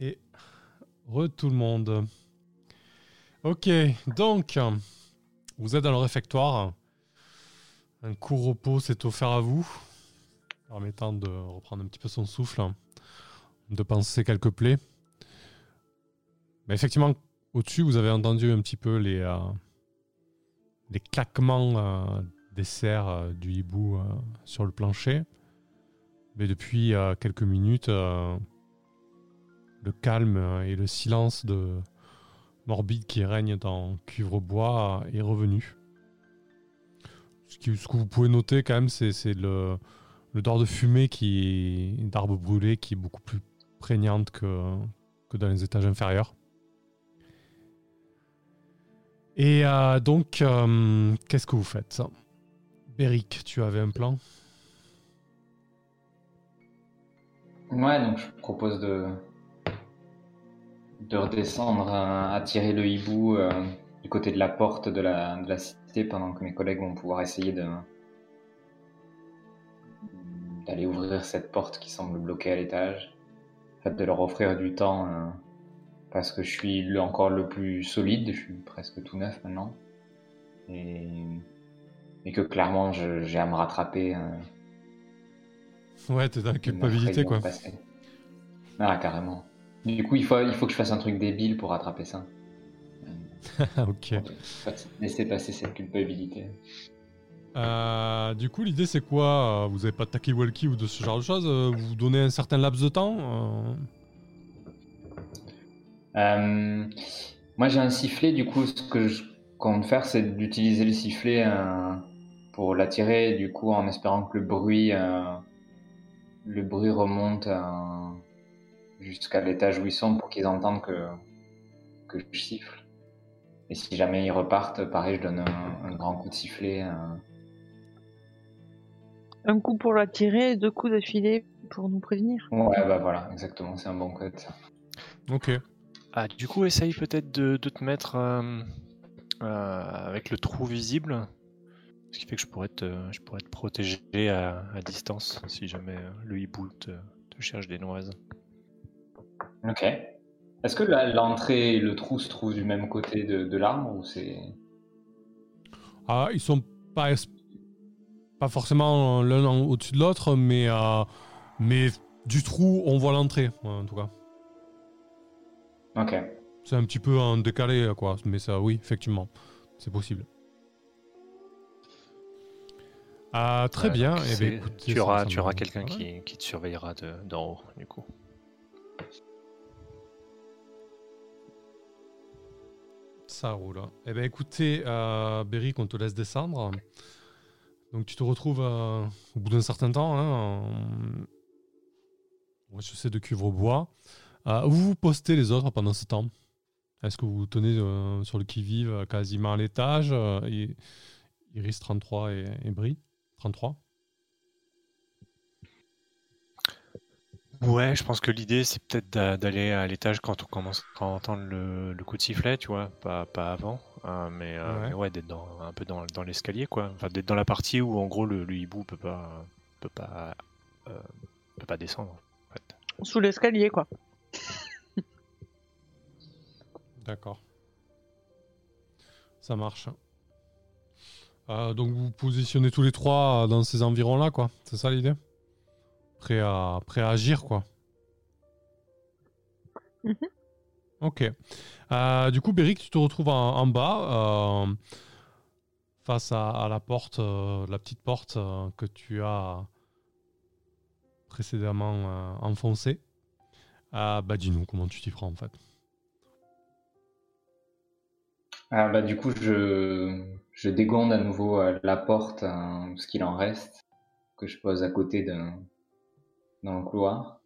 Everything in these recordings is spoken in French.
Et re tout le monde. Ok, donc, vous êtes dans le réfectoire. Un court repos s'est offert à vous, permettant de reprendre un petit peu son souffle, de penser quelques plaies. Effectivement, au-dessus, vous avez entendu un petit peu les, euh, les claquements euh, des serres euh, du hibou sur le plancher. Mais depuis quelques minutes, le calme et le silence de morbide qui règne dans Cuivre-Bois est revenu. Ce, que vous pouvez noter quand même, c'est le, de fumée qui d'arbres brûlés qui est beaucoup plus prégnante que, dans les étages inférieurs. Et euh, donc, euh, qu'est-ce que vous faites? Beric, tu avais un plan? Ouais, donc je propose de, de redescendre, à, attirer le hibou euh, du côté de la porte de la, de la cité pendant que mes collègues vont pouvoir essayer de d'aller ouvrir cette porte qui semble bloquée à l'étage. En fait, de leur offrir du temps parce que je suis encore le plus solide, je suis presque tout neuf maintenant. Et, et que clairement, j'ai à me rattraper. Euh, ouais, t'es dans la culpabilité, quoi. Ah, carrément. Du coup, il faut, il faut que je fasse un truc débile pour rattraper ça. ok. Laisser passer cette culpabilité. Euh, du coup, l'idée c'est quoi? Vous avez pas de taki-walkie ou de ce genre de choses? Vous donnez un certain laps de temps euh, euh, moi, j'ai un sifflet. Du coup, ce que je compte faire, c'est d'utiliser le sifflet euh, pour l'attirer. Du coup, en espérant que le bruit, euh, le bruit remonte jusqu'à l'étage où ils sont pour qu'ils entendent que, que je siffle. Et si jamais ils repartent, pareil, je donne un, grand coup de sifflet. Un coup pour l'attirer et deux coups d'affilée pour nous prévenir. Ouais, bah voilà, exactement, c'est un bon code. Ok. Ah, du coup, essaye peut-être de, te mettre euh, euh, avec le trou visible. Ce qui fait que je pourrais te, je pourrais te protéger à, distance si jamais euh, le hibou te, cherche des noises. Ok. Est-ce que l'entrée et le trou se trouvent du même côté de, l'arbre ou c'est. Ah, ils sont pas, pas forcément l'un au-dessus de l'autre, mais, mais du trou, on voit l'entrée, en tout cas. Ok. C'est un petit peu en décalé, quoi. Mais ça, oui, effectivement, c'est possible. Ah, très bien. Eh ben, tu auras, tu auras quelqu'un qui, qui, te surveillera d'en haut, du coup. Ça roule. Eh bien, écoutez, euh, Beric, on te laisse descendre. Donc, tu te retrouves euh, au bout d'un certain temps, hein, je sais de cuivre bois. Euh, où vous postez les autres pendant ce temps? Est-ce que vous tenez euh, sur le qui-vive quasiment à l'étage Iris 33 et, et Brie? 33 Ouais, je pense que l'idée c'est peut-être d'aller à l'étage quand on commence à entendre le, coup de sifflet, tu vois, pas, pas avant, mais, ouais, d'être un peu dans, l'escalier, quoi. Enfin, d'être dans la partie où en gros le, hibou peut pas, peut pas, peut pas descendre. En fait. Sous l'escalier, quoi. D'accord. Ça marche. Euh, donc vous positionnez tous les trois dans ces environs-là, quoi. C'est ça l'idée? Prêt à, prêt à agir, quoi. Mhm. Ok. Euh, du coup, Beric, tu te retrouves en, bas, euh, face à, la porte, la petite porte que tu as précédemment enfoncée. Ah bah dis-nous comment tu t'y prends en fait? Ah bah du coup je, je dégonde à nouveau euh, la porte, hein, ce qu'il en reste, que je pose à côté d'un dans le couloir.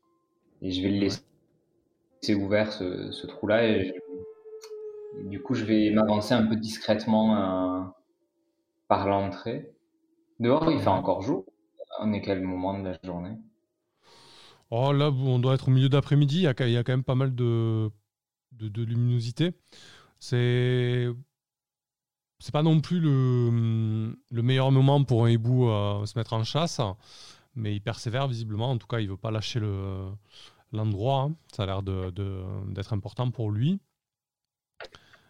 Et je vais le laisser ouvert ce, ce trou-là et du coup je vais m'avancer un peu discrètement euh, par l'entrée. Dehors il fait encore jour. On est quel moment de la journée? Oh, là, on doit être au milieu d'après-midi. Il y, a, quand même pas mal de, de, luminosité. C'est. C'est pas non plus le, le, meilleur moment pour un hibou à se mettre en chasse, mais il persévère visiblement. En tout cas, il veut pas lâcher le, l'endroit. hein. Ça a l'air d'être de, d'être important pour lui.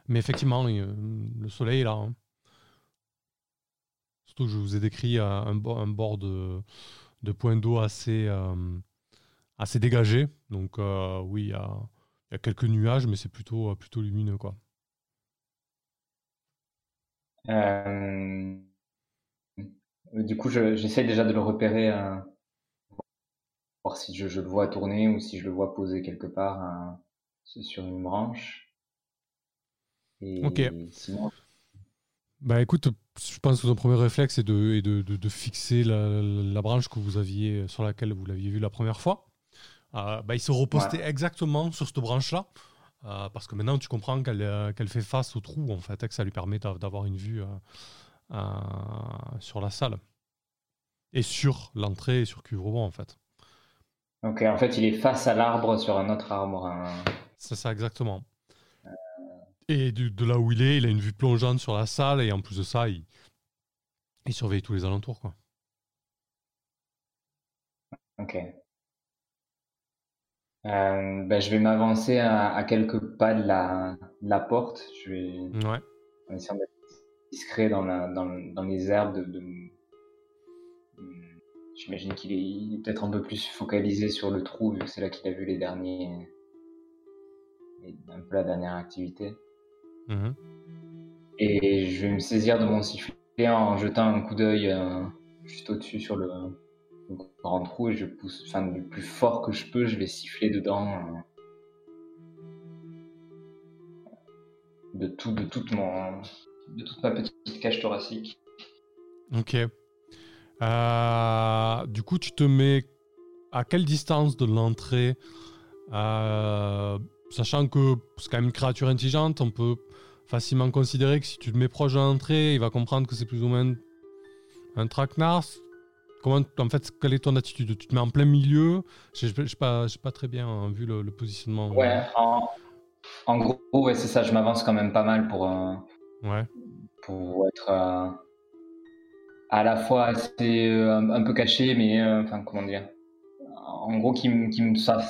Mais effectivement, le soleil est là. hein. Surtout je vous ai décrit euh, un, bo- un bord de, de point d'eau assez, euh, assez dégagé. Donc euh, oui, il y a, quelques nuages, mais c'est plutôt, plutôt lumineux. Quoi. Du coup, je- j'essaie déjà de le repérer, euh, voir si je, je le vois tourner ou si je le vois poser quelque part euh, sur une branche. Et Ok. sinon, Bah écoute, je pense que ton premier réflexe est de, est de, de- de fixer la, la branche que vous aviez, sur laquelle vous l'aviez vue la première fois. Euh, bah, il se repostait exactement sur cette branche-là, euh, parce que maintenant tu comprends qu'elle euh, fait face au trou, en fait, et que ça lui permet d'a- d'avoir une vue euh, euh, sur la salle. Et sur l'entrée et sur Cuvrebon, en fait. ok, en fait, il est face à l'arbre sur un autre arbre. hein. C'est ça, exactement. Et de là où il est, il a une vue plongeante sur la salle, et en plus de ça, il, il surveille tous les alentours, quoi. Ok. Euh, ben, je vais m'avancer à, à quelques pas de la, de la porte. Je vais Ouais. en essayant d'être discret dans, la, dans, le- dans les herbes. De, de- J'imagine qu'il est, il est peut-être un peu plus focalisé sur le trou, vu que c'est là qu'il a vu les derniers. un peu la dernière activité. Mhm. Et je vais me saisir de mon sifflet en jetant un coup d'œil euh, juste au-dessus sur le, le grand trou et je pousse, enfin, du plus fort que je peux, je vais siffler dedans. euh, de tout, de toute mon, de toute ma petite cage thoracique. Ok. Euh, du coup, tu te mets à quelle distance de l'entrée Euh, Sachant que c'est quand même une créature intelligente, on peut facilement considérer que si tu te mets proche de l'entrée, il va comprendre que c'est plus ou moins un traquenard. Comment, en fait, quelle est ton attitude? Tu te mets en plein milieu? Je n'ai pas, pas très bien hein, vu le, le positionnement. Ouais, en, en gros, ouais, c'est ça, je m'avance quand même pas mal pour, euh, Ouais. pour être euh, à la fois assez euh, un, un peu caché, mais euh, enfin comment dire, en gros qui me qui me sa-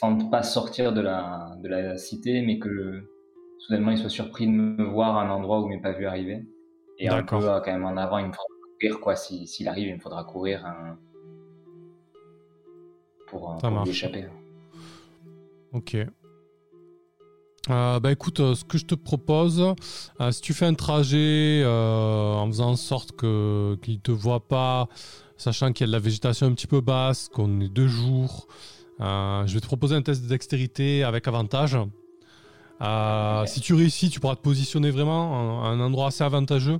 sente pas sortir de la de la cité, mais que soudainement il soit surpris de me voir à un endroit où il m'est pas vu arriver. Et un peu quand même en avant, il me faudra courir quoi. Si s'il arrive, il me faudra courir hein, pour, pour lui échapper. Ok. Euh, bah écoute, euh, ce que je te propose, euh, si tu fais un trajet euh, en faisant en sorte que qu'il te voit pas, sachant qu'il y a de la végétation un petit peu basse, qu'on est deux jours, je vais te proposer un test de dextérité avec avantage. Si tu réussis, tu pourras te positionner vraiment à un endroit assez avantageux,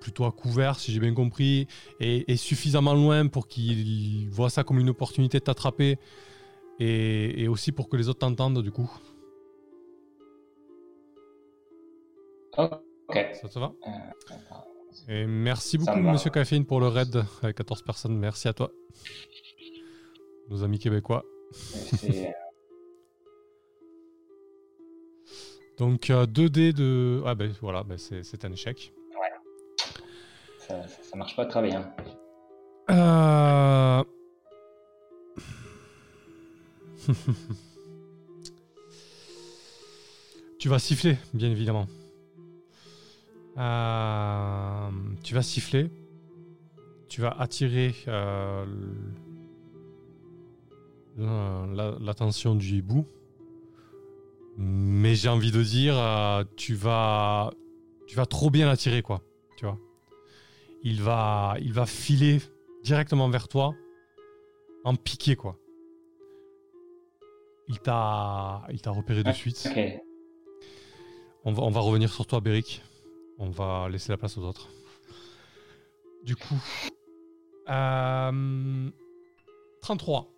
plutôt à couvert si j'ai bien compris, et, et suffisamment loin pour qu'il voit ça comme une opportunité de t'attraper et, et aussi pour que les autres t'entendent du coup. Ok. Ça te va? Euh, Et merci beaucoup. Monsieur Caféine pour le raid avec 14 personnes. Merci à toi. Nos amis québécois. euh, Donc euh, 2D de... Ah ben voilà, ben, c'est un échec. ça, ça, ça marche pas très bien. Euh... tu vas siffler, bien évidemment. Euh, Tu vas siffler. Tu vas attirer euh, la- l'attention du hibou. Mais j'ai envie de dire, euh, tu vas, tu vas trop bien l'attirer, quoi. Tu vois. Il va, il va filer directement vers toi, en piqué, quoi. Il t'a, il t'a repéré de suite. Ok. On va, on va revenir sur toi, Beric. On va laisser la place aux autres. Du coup, euh, 33.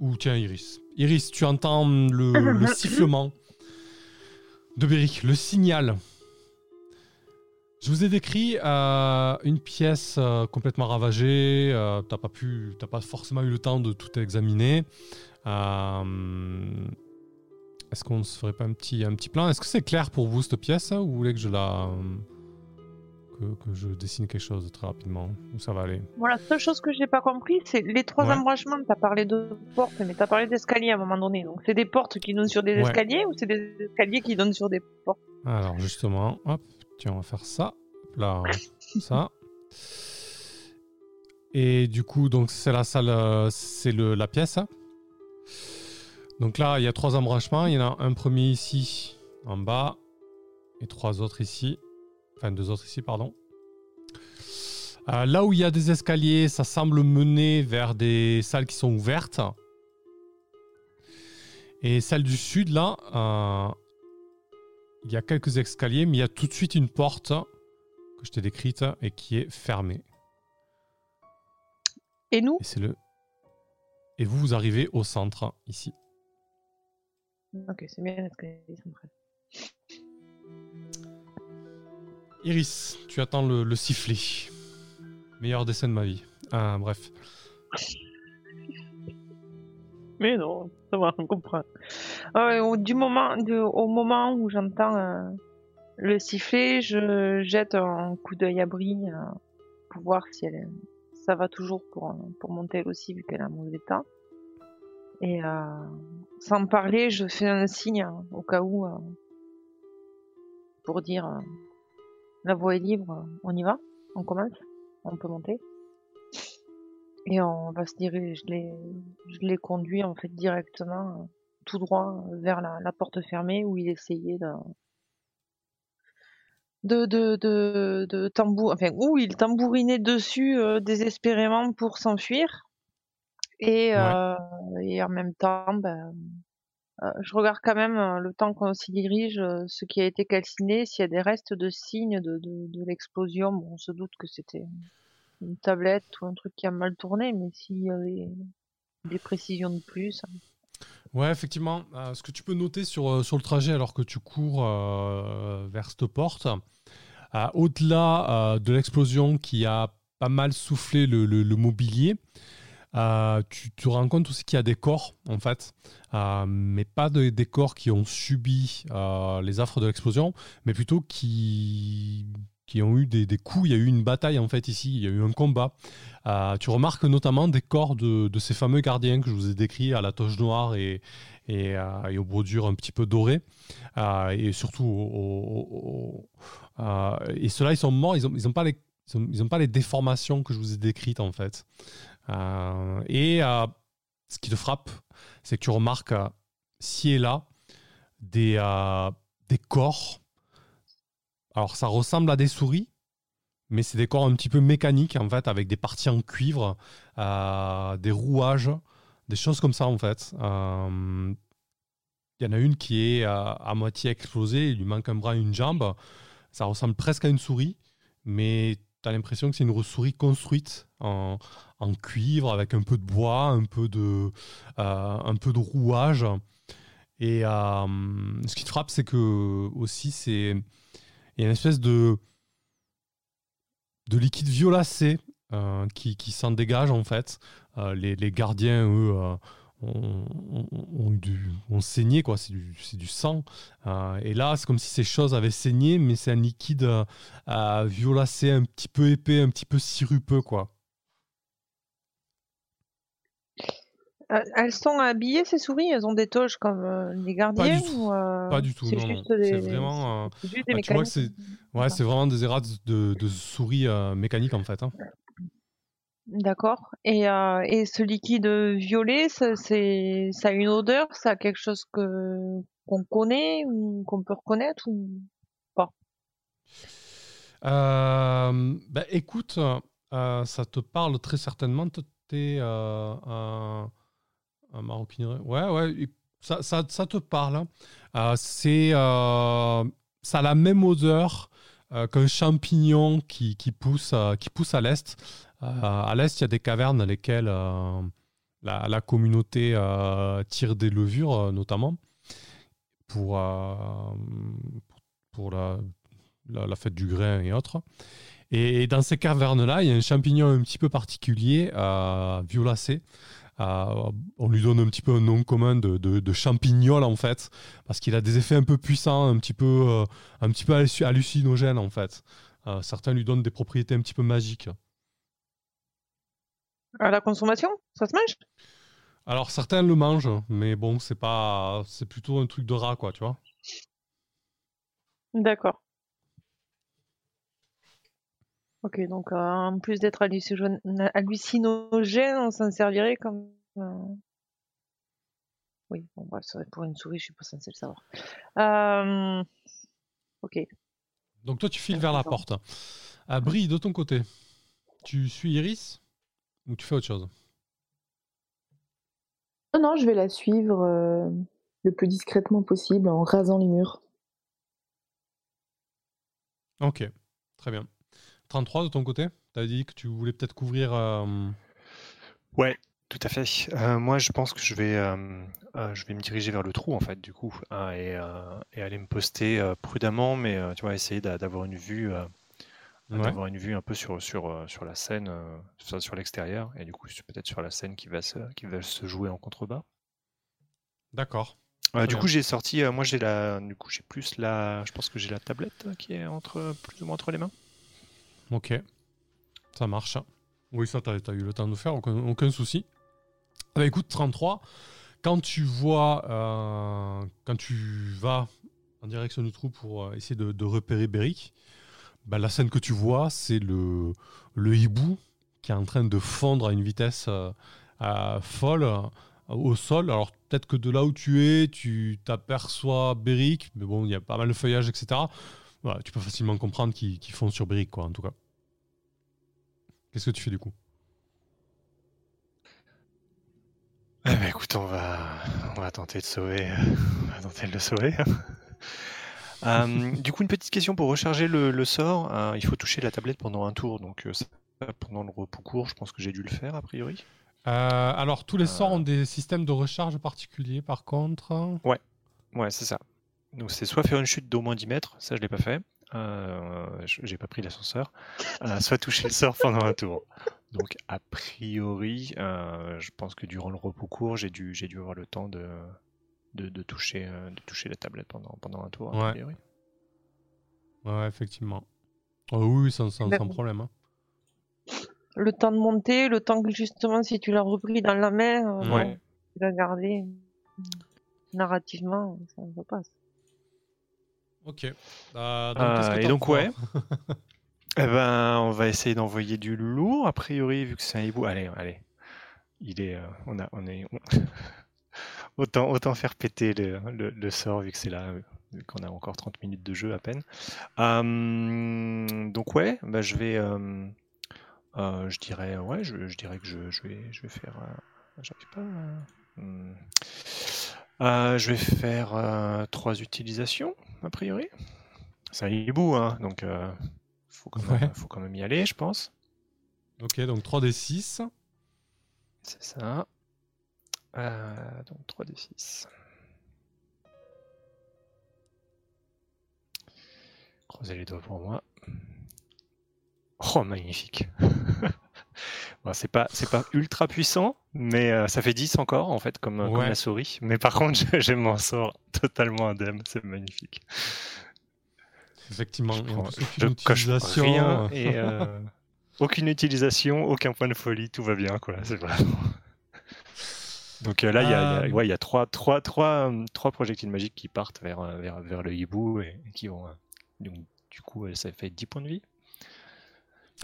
Ou tiens, Iris. Iris, tu entends le, le sifflement de Beric, le signal. Je vous ai décrit euh, une pièce euh, complètement ravagée. euh, t'as pas pu, t'as pas forcément eu le temps de tout examiner. Euh, est-ce qu'on se ferait pas un petit, un petit plan Est-ce que c'est clair pour vous cette pièce ou vous voulez que je la, que, je dessine quelque chose très rapidement? Où ça va aller? Voilà, la seule chose que j'ai pas compris, c'est les trois embranchements. Tu as parlé de portes, mais tu as parlé d'escaliers à un moment donné. Donc c'est des portes qui donnent sur des escaliers ou c'est des escaliers qui donnent sur des portes? Alors justement, hop, tiens, on va faire ça. Là, ça. Et du coup, donc c'est la salle, euh, c'est la pièce. Donc là, il y a trois embranchements. Il y en a un premier ici, en bas, et trois autres ici. Enfin, deux autres ici, pardon. Euh, là où il y a des escaliers, ça semble mener vers des salles qui sont ouvertes. Et celle du sud, là, euh, il y a quelques escaliers, mais il y a tout de suite une porte que je t'ai décrite et qui est fermée. Et nous? Et c'est le. Et vous, vous arrivez au centre, ici. Ok, c'est bien l'escalier central. Iris, tu attends le, sifflet. Meilleur dessin de ma vie. Ah, bref. Mais non, ça va, on comprend. au, du moment, au moment où j'entends euh, le sifflet, je jette un coup d'œil à Brie euh, pour voir si elle, ça va toujours pour, pour monter elle aussi, vu qu'elle a un mauvais état. Et euh, sans parler, je fais un signe hein, au cas où pour dire la voie est libre, on y va, on commence, on peut monter. Et on va se diriger, je l'ai, je en fait directement euh, tout droit vers la, porte fermée où il essayait de, de, de, de, tambour, enfin, où il tambourinait dessus euh, désespérément pour s'enfuir. Et, euh, et en même temps, ben, euh, je regarde quand même euh, le temps qu'on s'y dirige, ce qui a été calciné, s'il y a des restes de signes de, de, l'explosion. Bon, on se doute que c'était une tablette ou un truc qui a mal tourné, mais s'il y avait des précisions de plus. Hein. Ouais, effectivement. ce que tu peux noter sur, sur le trajet alors que tu cours vers cette porte, au-delà de l'explosion qui a pas mal soufflé le, le mobilier, euh, tu te rends compte aussi qu'il y a des corps, en fait, euh, mais pas des corps qui ont subi euh, les affres de l'explosion, mais plutôt qui, qui ont eu des, coups. Il y a eu une bataille, en fait, ici, il y a eu un combat. tu remarques notamment des corps de, ces fameux gardiens que je vous ai décrits à la toche noire et, et, et aux bordures un petit peu dorées, et surtout, et ceux-là, ils sont morts, ils n'ont ils ont pas les ils n'ont pas les déformations que je vous ai décrites en fait. Euh, et euh, ce qui te frappe, c'est que tu remarques euh, ci et là des, des corps. Alors ça ressemble à des souris, mais c'est des corps un petit peu mécaniques en fait, avec des parties en cuivre, des rouages, des choses comme ça en fait. Il y en a une qui est à moitié explosée, il lui manque un bras et une jambe. Ça ressemble presque à une souris, mais tu as l'impression que c'est une souris construite en, en, cuivre avec un peu de bois, un peu de, euh, un peu de rouage. Et euh, ce qui te frappe, c'est que aussi, c'est il y a une espèce de, de liquide violacé euh, qui, qui s'en dégage en fait. Les, les, gardiens, eux, ont, saigné, quoi. C'est du, du, sang. Euh, et là, c'est comme si ces choses avaient saigné, mais c'est un liquide euh, violacé, un petit peu épais, un petit peu sirupeux, quoi. Elles sont habillées, ces souris? Elles ont des toges comme les gardiens Pas du tout, non. C'est vraiment. Juste des bah, c'est ouais, vraiment des errats de, de souris mécaniques, en fait. Hein. D'accord. Et, euh, et ce liquide violet, ça, c'est, ça a une odeur, ça a quelque chose que qu'on connaît ou qu'on peut reconnaître ou pas? Euh, bah, écoute, euh, ça te parle très certainement. T'es euh, un maroquinerie. Ouais, ouais, ça, ça, te parle. Hein. c'est, ça a la même odeur qu'un champignon qui, qui, pousse, qui pousse à l'est. Euh, à l'est, il y a des cavernes dans lesquelles euh, la, communauté euh, tire des levures, notamment, pour, pour la, la, fête du grain et autres. Et, dans ces cavernes-là, il y a un champignon un petit peu particulier, violacé. On lui donne un petit peu un nom commun de, de, champignol en fait, parce qu'il a des effets un peu puissants, un petit peu, un petit peu hallucinogènes en fait. certains lui donnent des propriétés un petit peu magiques. À la consommation Ça se mange? Alors certains le mangent, mais bon, c'est pas, c'est plutôt un truc de rat, quoi, tu vois. D'accord. Ok, donc euh, en plus d'être hallucinogène, on s'en servirait comme. Euh, oui, bon, bah, pour une souris, je suis pas censé le savoir. Euh, ok. Donc toi, tu files vers la porte. À Brie, de ton côté, tu suis Iris ou tu fais autre chose? Non, non, je vais la suivre le plus discrètement possible en rasant les murs. Ok, très bien. 33 de ton côté? Tu as dit que tu voulais peut-être couvrir. Euh, ouais, tout à fait. Euh, moi, je pense que je vais, euh, je vais me diriger vers le trou, en fait, du coup, hein, et, aller me poster prudemment, mais tu vois, essayer d'avoir une vue. D'avoir une vue un peu sur, sur, sur la scène, sur, sur l'extérieur, et du coup peut-être sur la scène qui va se, qui va se jouer en contrebas. D'accord du coup, j'ai sorti. Moi, j'ai la. Du coup, j'ai plus la. Je pense que j'ai la tablette qui est entre plus ou moins entre les mains. Ok, ça marche. Oui, ça, t'as as eu le temps de faire, aucun, souci. Bah, écoute, 33. Quand tu vois, euh, quand tu vas en direction du trou pour euh, essayer de, repérer Beric, bah, la scène que tu vois, c'est le, hibou qui est en train de fondre à une vitesse folle au sol. Alors peut-être que de là où tu es, tu t'aperçois Beric, mais bon, il y a pas mal de feuillage, etc. Tu peux facilement comprendre qu'ils font sur Beric, quoi, en tout cas. Qu'est-ce que tu fais du coup eh ben, écoute, on va, on va tenter de sauver, on va tenter de le sauver. Euh, du coup, une petite question pour recharger le, sort. Euh, il faut toucher la tablette pendant un tour, donc euh, pendant le repos court, je pense que j'ai dû le faire a priori. Euh, alors, tous les sorts ont des systèmes de recharge particuliers, par contre. Ouais, ouais, c'est ça. Donc, c'est soit faire une chute d'au moins 10 mètres, ça je l'ai pas fait. Euh, j'ai pas pris l'ascenseur. Euh, soit toucher le sort pendant un tour. Donc, a priori, euh, je pense que durant le repos court, j'ai dû, j'ai dû avoir le temps de, de, toucher, de toucher la tablette pendant, pendant un tour. A priori. Ouais, effectivement. Oh, oui, sans, sans, problème. Hein le temps de monter, le temps que justement si tu l'as repris dans la main, euh, tu l'as gardé narrativement, ça, ça passe. Ok. Bah, euh, et donc ouais. eh ben, on va essayer d'envoyer du lourd a priori vu que c'est un hibou. Allez, allez. Il est, euh, on a, on est. autant, autant faire péter le, le, sort vu que c'est là, vu qu'on a encore 30 minutes de jeu à peine. donc ouais, bah, je vais. Euh, je dirais, ouais, je, dirais que je, vais, je vais faire. Euh, j'arrive pas. Hmm. Euh, je vais faire trois utilisations, a priori. C'est un hibou, hein, donc il faut, faut, quand même y aller, je pense. Ok, donc 3d6. C'est ça. donc 3d6. Croisez les doigts pour moi. Oh, magnifique. c'est pas c'est pas ultra puissant, mais euh, ça fait 10 encore en fait comme, comme la souris. Mais par contre, je, m'en sors totalement indemne, c'est magnifique. Effectivement, je, coche rien et euh, aucune utilisation, aucun point de folie, tout va bien quoi. C'est Donc euh, là, il y a, y, y a trois, trois, trois, trois projectiles magiques qui partent vers, vers, vers le hibou et, qui vont. donc, du coup, ça fait 10 points de vie.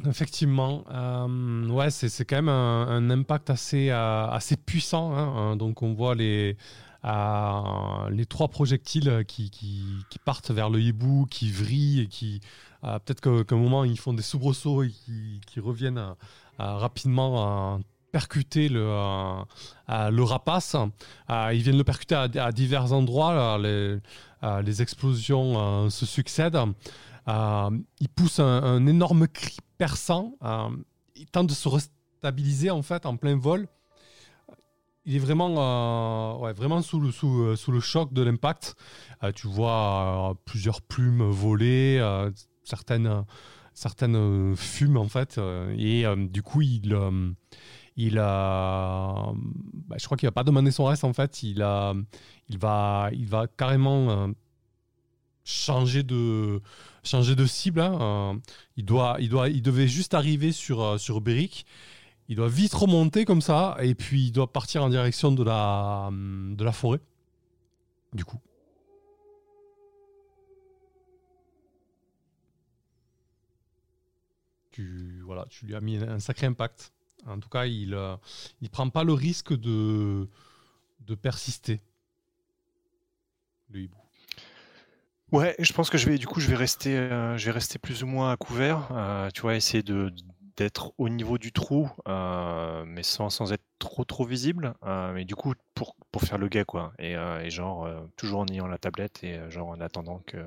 Effectivement, euh, ouais, c'est quand même un, impact assez, euh, assez puissant. Hein, hein. donc on voit les, euh, les trois projectiles qui, qui, partent vers le hibou, qui vrillent et qui peut-être qu'à un moment ils font des soubresauts et qui, reviennent rapidement percuter le, le rapace. ils viennent le percuter à, divers endroits. les, les, explosions se succèdent. il pousse un, un énorme cri perçant. Euh, il tente de se restabiliser en fait en plein vol. Il est vraiment, euh, ouais, vraiment sous, le, sous, euh, sous le choc de l'impact. tu vois plusieurs plumes voler, certaines, certaines fument en fait. et du coup, il, il a, bah, je crois qu'il va pas demander son reste en fait. Il, a, il, va, il va carrément changer de, changer de cible. Hein. il, doit, il, doit, il devait juste arriver sur, sur Beric. Il doit vite remonter comme ça, et puis il doit partir en direction de la, de la forêt. Du coup. Tu, voilà, tu lui as mis un sacré impact. En tout cas, il ne euh, prend pas le risque de, de persister. Le hibou. Ouais, je pense que je vais du coup je vais rester euh, je vais rester plus ou moins à couvert. Euh, tu vois, essayer de d'être au niveau du trou, mais sans, sans être trop trop visible. mais du coup pour, pour faire le gars quoi. Et, et genre toujours en ayant la tablette et genre en attendant que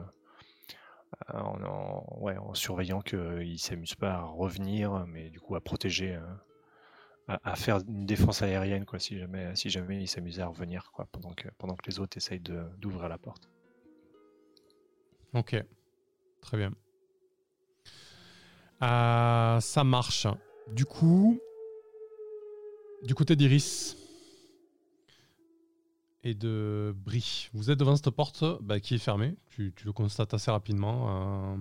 en, ouais, en surveillant qu'il s'amuse pas à revenir, mais du coup à protéger à, faire une défense aérienne quoi si jamais si jamais il s'amusait à revenir quoi pendant que pendant que les autres essayent d'ouvrir la porte. Ok, très bien. Euh, ça marche. Du coup, du côté d'Iris et de Brie, vous êtes devant cette porte bah, qui est fermée. Tu, le constates assez rapidement. Euh...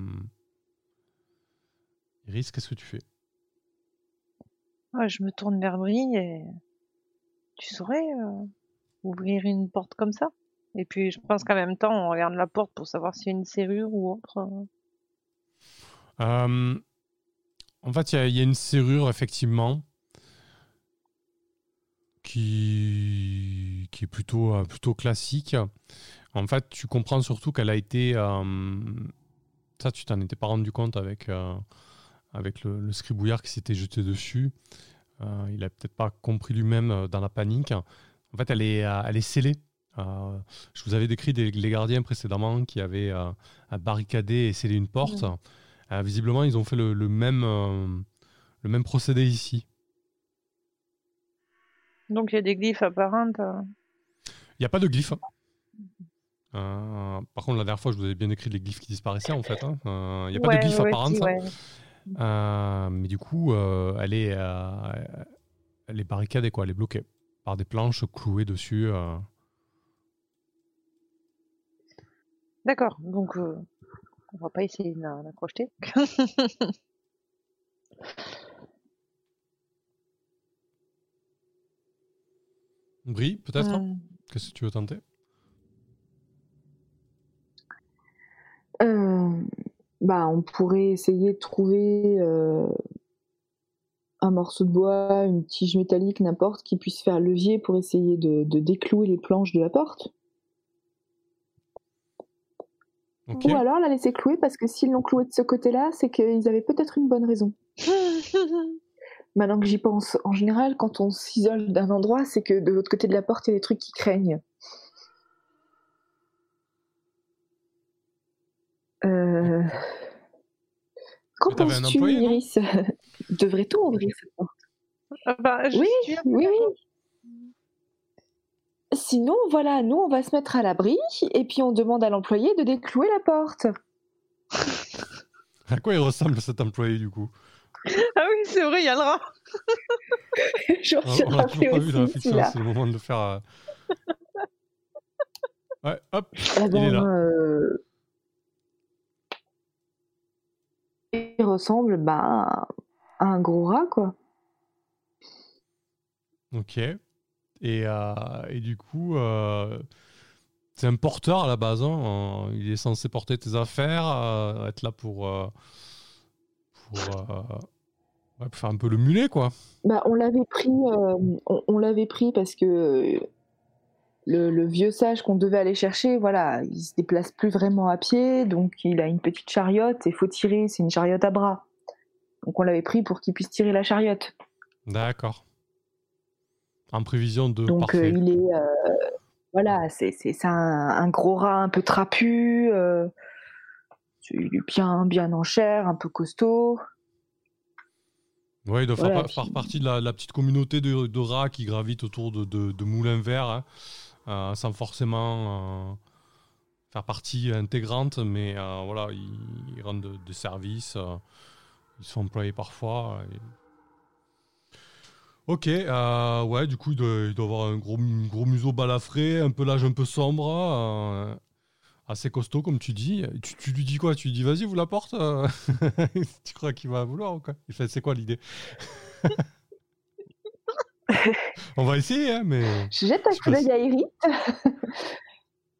Iris, qu'est-ce que tu fais? Je me tourne vers Brie et tu saurais euh, ouvrir une porte comme ça? Et puis je pense qu'en même temps, on regarde la porte pour savoir s'il y a une serrure ou autre. Euh, en fait, il y, a une serrure, effectivement, qui, est plutôt, euh, plutôt classique. En fait, tu comprends surtout qu'elle a été... ça, tu t'en étais pas rendu compte avec avec le, scribouillard qui s'était jeté dessus. Euh, il a peut-être pas compris lui-même euh, dans la panique. En fait, elle est, euh, elle est scellée. Je vous avais décrit les gardiens précédemment qui avaient barricadé et scellé une porte. visiblement, ils ont fait le, même, le même procédé ici. Donc il y a des glyphes apparentes. Il n'y a pas de glyphes. par contre, la dernière fois, je vous avais bien décrit les glyphes qui disparaissaient en fait. Hein. Il n'y a pas de glyphes apparentes. Euh, mais du coup, euh, elle, est, euh, elle est barricadée, quoi. Elle est bloquée par des planches clouées dessus. D'accord, donc on va pas essayer de la, crocheter. Brie, peut-être Qu'est-ce que tu veux tenter? Bah, on pourrait essayer de trouver euh, un morceau de bois, une tige métallique, n'importe, qui puisse faire levier pour essayer de, déclouer les planches de la porte. Ou alors la laisser clouer parce que s'ils l'ont cloué de ce côté-là, c'est qu'ils avaient peut-être une bonne raison. Maintenant que j'y pense, en général, quand on s'isole d'un endroit, c'est que de l'autre côté de la porte, il y a des trucs qui craignent. Euh... Qu'en penses-tu, Iris? Devrait-on ouvrir cette porte? Ah bah, Oui, oui, oui. Sinon, voilà, nous, on va se mettre à l'abri et puis on demande à l'employé de déclouer la porte. à quoi il ressemble cet employé, du coup? Ah oui, c'est vrai, il y a le rat. Je on l'a toujours pas vu dans la fiction, c'est le moment de le faire. Euh. Ouais, hop, ah il est là. Euh, il ressemble bah, à un gros rat, quoi. Ok. Et, euh, et du coup, euh, c'est un porteur à la base. Hein. Il est censé porter tes affaires, euh, être là pour, pour, faire un peu le mulet, quoi. Bah, on l'avait pris, on l'avait pris parce que le, vieux sage qu'on devait aller chercher, voilà, il se déplace plus vraiment à pied, donc il a une petite chariote et faut tirer, c'est une chariote à bras. Donc on l'avait pris pour qu'il puisse tirer la chariote. D'accord. En prévision de. Donc euh, il est, euh, voilà, c'est un, un, gros rat un peu trapu, euh, il est bien bien en chair, un peu costaud. Ouais, il doit faire, partie de la, petite communauté de, rats qui gravitent autour de, de, moulins verts. Hein. Euh, sans forcément euh, faire partie intégrante, mais euh, voilà, ils, rendent des services, ils sont employés parfois. Ok, ouais, du coup, il doit, avoir un gros, gros museau balafré, un pelage un peu sombre. assez costaud, comme tu dis. Tu, lui dis quoi? Tu lui dis, vas-y, vous la porte Tu crois qu'il va vouloir ou quoi? Fait, c'est quoi l'idée? On va essayer, hein, mais. Je jette un coup d'œil à Iris.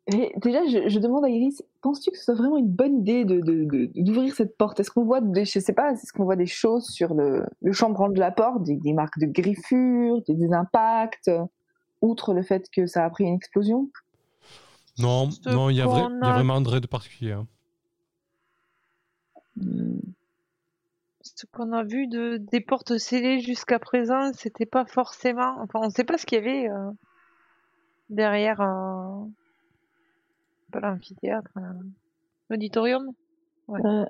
Déjà, je, demande à Iris, penses-tu que ce soit vraiment une bonne idée d'ouvrir de, cette porte? Est-ce qu'on voit des, je sais pas, est-ce qu'on voit des choses sur le, le chambranle de la porte, des, marques de griffures, des, impacts, outre le fait que ça a pris une explosion? Non, non, il y, a vraiment un trait de particulier. Hein. Hmm. Ce qu'on a vu de, des portes scellées jusqu'à présent, c'était pas forcément. Enfin, on ne sait pas ce qu'il y avait euh, derrière. Euh, pas l'amphithéâtre, l'auditorium? Ouais. Euh.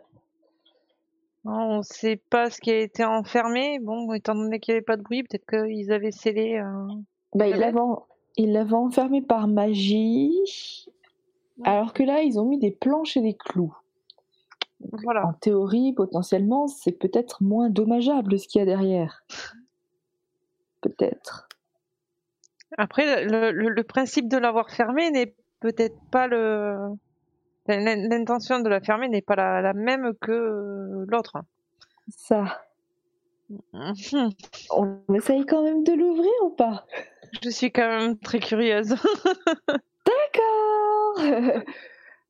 on ne sait pas ce qui a été enfermé. Bon, étant donné qu'il n'y avait pas de bruit, peut-être qu'ils avaient scellé. Euh, bah, ils l'avaient enfermé par magie. Alors que là, ils ont mis des planches et des clous. Voilà. En théorie, potentiellement, c'est peut-être moins dommageable ce qu'il y a derrière. Peut-être. Après, le principe de l'avoir fermé n'est peut-être pas le. L'intention de la fermer n'est pas la, même que l'autre. Ça. On essaye quand même de l'ouvrir ou pas? Je suis quand même très curieuse. D'accord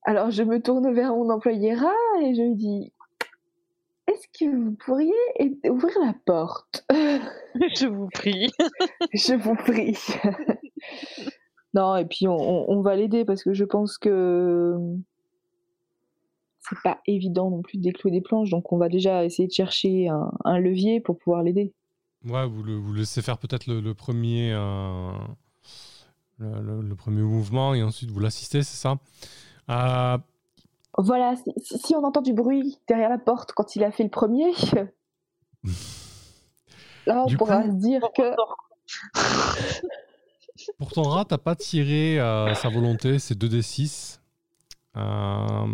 Alors je me tourne vers mon employé rat et je lui dis Est-ce que vous pourriez ouvrir la porte? Je vous prie. je vous prie. Non, et puis on, va l'aider parce que je pense que c'est pas évident non plus de déclouer des planches, donc on va déjà essayer de chercher un, levier pour pouvoir l'aider. Ouais, vous, le, vous laissez faire peut-être le, premier, euh, le, premier mouvement et ensuite vous l'assistez, c'est ça? Euh, Voilà, si, on entend du bruit derrière la porte quand il a fait le premier, là on pourra se dire que. Pour ton rat, t'as pas tiré euh, sa volonté, c'est 2d6. Euh,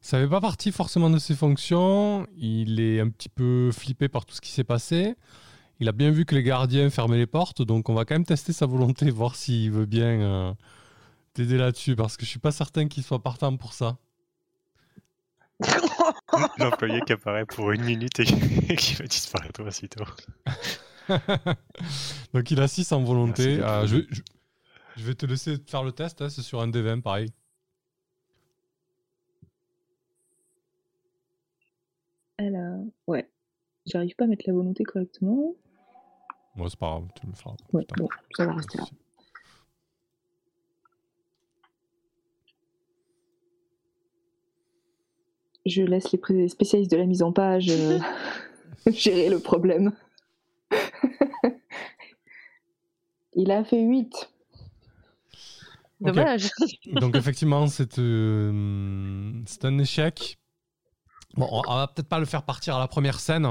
ça fait pas partie forcément de ses fonctions. Il est un petit peu flippé par tout ce qui s'est passé. Il a bien vu que les gardiens fermaient les portes, donc on va quand même tester sa volonté, voir s'il veut bien euh, t'aider là-dessus, parce que je suis pas certain qu'il soit partant pour ça. L'employé qui apparaît pour une minute et qui va disparaître aussitôt. Donc il a 6 en volonté. Ah, je, vais, te laisser faire le test, hein, c'est sur un D20 pareil. Alors, ouais. J'arrive pas à mettre la volonté correctement. Moi, c'est pas grave, tu me feras. Ouais, bon, ça va rester là. Je laisse les spécialistes de la mise en page euh, gérer le problème. Il a fait 8. Dommage. Donc effectivement, c'est euh, un échec. Bon, on va peut-être pas le faire partir à la première scène,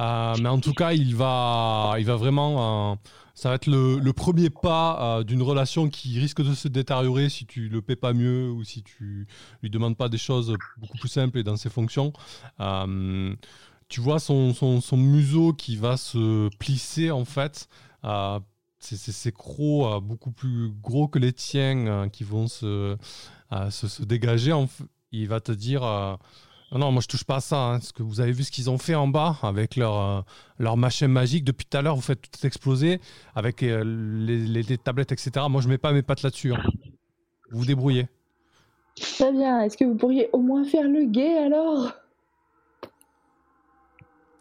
euh, mais en tout cas, il va, il va vraiment. Euh, ça va être le, premier pas d'une relation qui risque de se détériorer si tu le paies pas mieux ou si tu lui demandes pas des choses beaucoup plus simples et dans ses fonctions tu vois son, son, museau qui va se plisser en fait. Euh, c'est crocs euh, beaucoup plus gros que les tiens euh, qui vont se, se, se, dégager. il va te dire non, non, moi je touche pas à ça. Hein, que vous avez vu ce qu'ils ont fait en bas avec leur, leur machin magique. Depuis tout à l'heure, vous faites tout exploser avec les, les, tablettes, etc. Moi je mets pas mes pattes là-dessus. Hein. Vous vous débrouillez. Très bien. Est-ce que vous pourriez au moins faire le guet alors?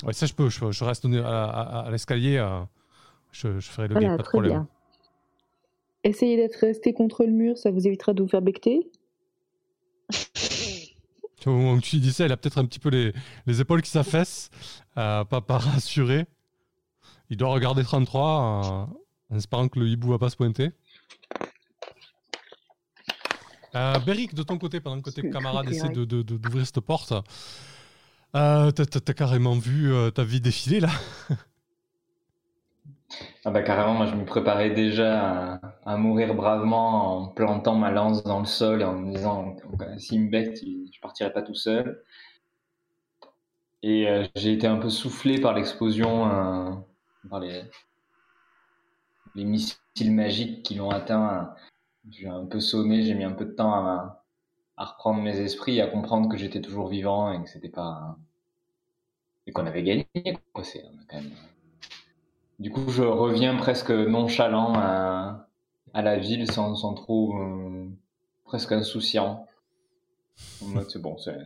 Ouais, ça je peux, je, reste à, l'escalier, je, ferai le voilà, pas de problème. Bien. Essayez d'être resté contre le mur, ça vous évitera de vous faire becter. Au moment où tu dis ça, il a peut-être un petit peu les, les épaules qui s'affaissent, euh, pas, pas rassuré. Il doit regarder 33 euh, en espérant que le hibou va pas se pointer. Euh, Beric, de ton côté, pendant que tes camarades essaient d'ouvrir de, de, cette porte, euh, t'as carrément vu euh, ta vie défiler là Ah bah carrément, moi je me préparais déjà à, mourir bravement en plantant ma lance dans le sol et en me disant s'il me bête, je partirai pas tout seul. Et euh, j'ai été un peu soufflé par l'explosion, par les, missiles magiques qui l'ont atteint. J'ai un peu sonné, j'ai mis un peu de temps à, reprendre mes esprits, à comprendre que j'étais toujours vivant et que c'était pas et qu'on avait gagné. Du coup, je reviens presque nonchalant à, à la ville sans, sans trop euh, presque insouciant. C'est bon, c'est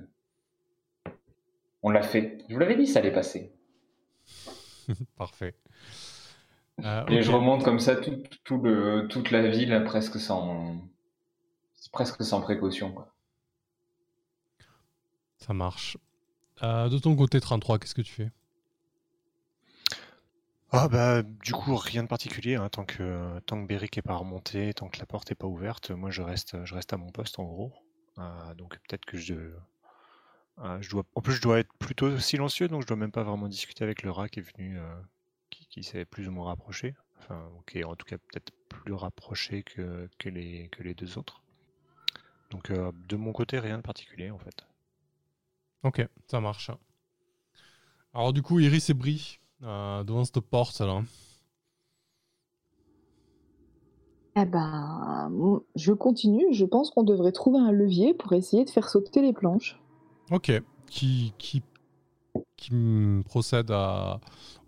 on l'a fait. Je vous l'avais dit, ça allait passer. Parfait. Euh, et je remonte comme ça tout, tout le, toute la ville presque sans, presque sans précaution. Quoi. Ça marche. Euh, de ton côté, 33, qu'est-ce que tu fais? Ah bah du coup rien de particulier hein, tant que tant que Beric est pas remonté, tant que la porte est pas ouverte, moi je reste je reste à mon poste en gros. Euh, donc peut-être que je ah, je dois, en plus, je dois être plutôt silencieux, donc je dois même pas vraiment discuter avec le rat qui est venu, euh, qui, s'est plus ou moins rapproché. Enfin, qui en tout cas peut-être plus rapproché que, que, les, que les deux autres. Donc euh, de mon côté, rien de particulier en fait. Ok, ça marche. Alors du coup, Iris et Brie, euh, devant cette porte là? Eh ben, je continue. Je pense qu'on devrait trouver un levier pour essayer de faire sauter les planches. Ok. Qui, qui, qui procède à,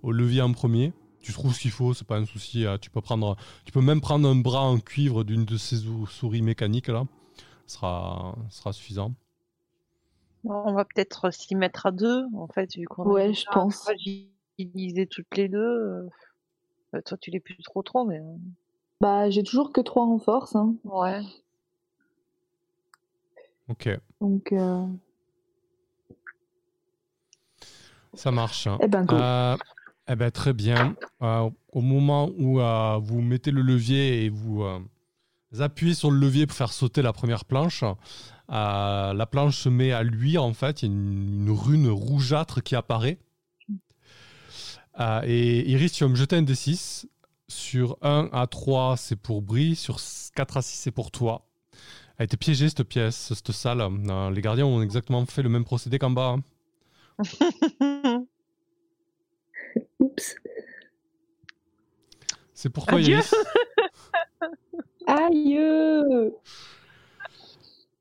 au levier en premier? Tu trouves ce qu'il faut, c'est pas un souci. Hein. Tu peux, prendre, tu peux même prendre un bras en cuivre d'une de ces souris mécaniques là. Ce sera, sera suffisant. On va peut-être s'y mettre à deux, en fait, vu qu'on Ouais, je pense. Utiliser toutes les deux. Euh, toi, tu l'es plus trop trop, mais. Euh. Bah, j'ai toujours que trois en force. Hein. Ouais. Ok. Donc. Euh... Ça marche. Eh ben, euh, eh ben, très bien. Euh, au moment où euh, vous mettez le levier et vous appuyez sur le levier pour faire sauter la première planche, la planche se met à luire en fait. Il y a une, rune rougeâtre qui apparaît. Et Iris, tu vas me jeter un D6. Sur 1 à 3, c'est pour Brie. Sur 4 à 6, c'est pour toi. Elle a été piégée cette pièce, cette salle. les gardiens ont exactement fait le même procédé qu'en bas. Hein. Oups. C'est pour toi, Iris. Aïe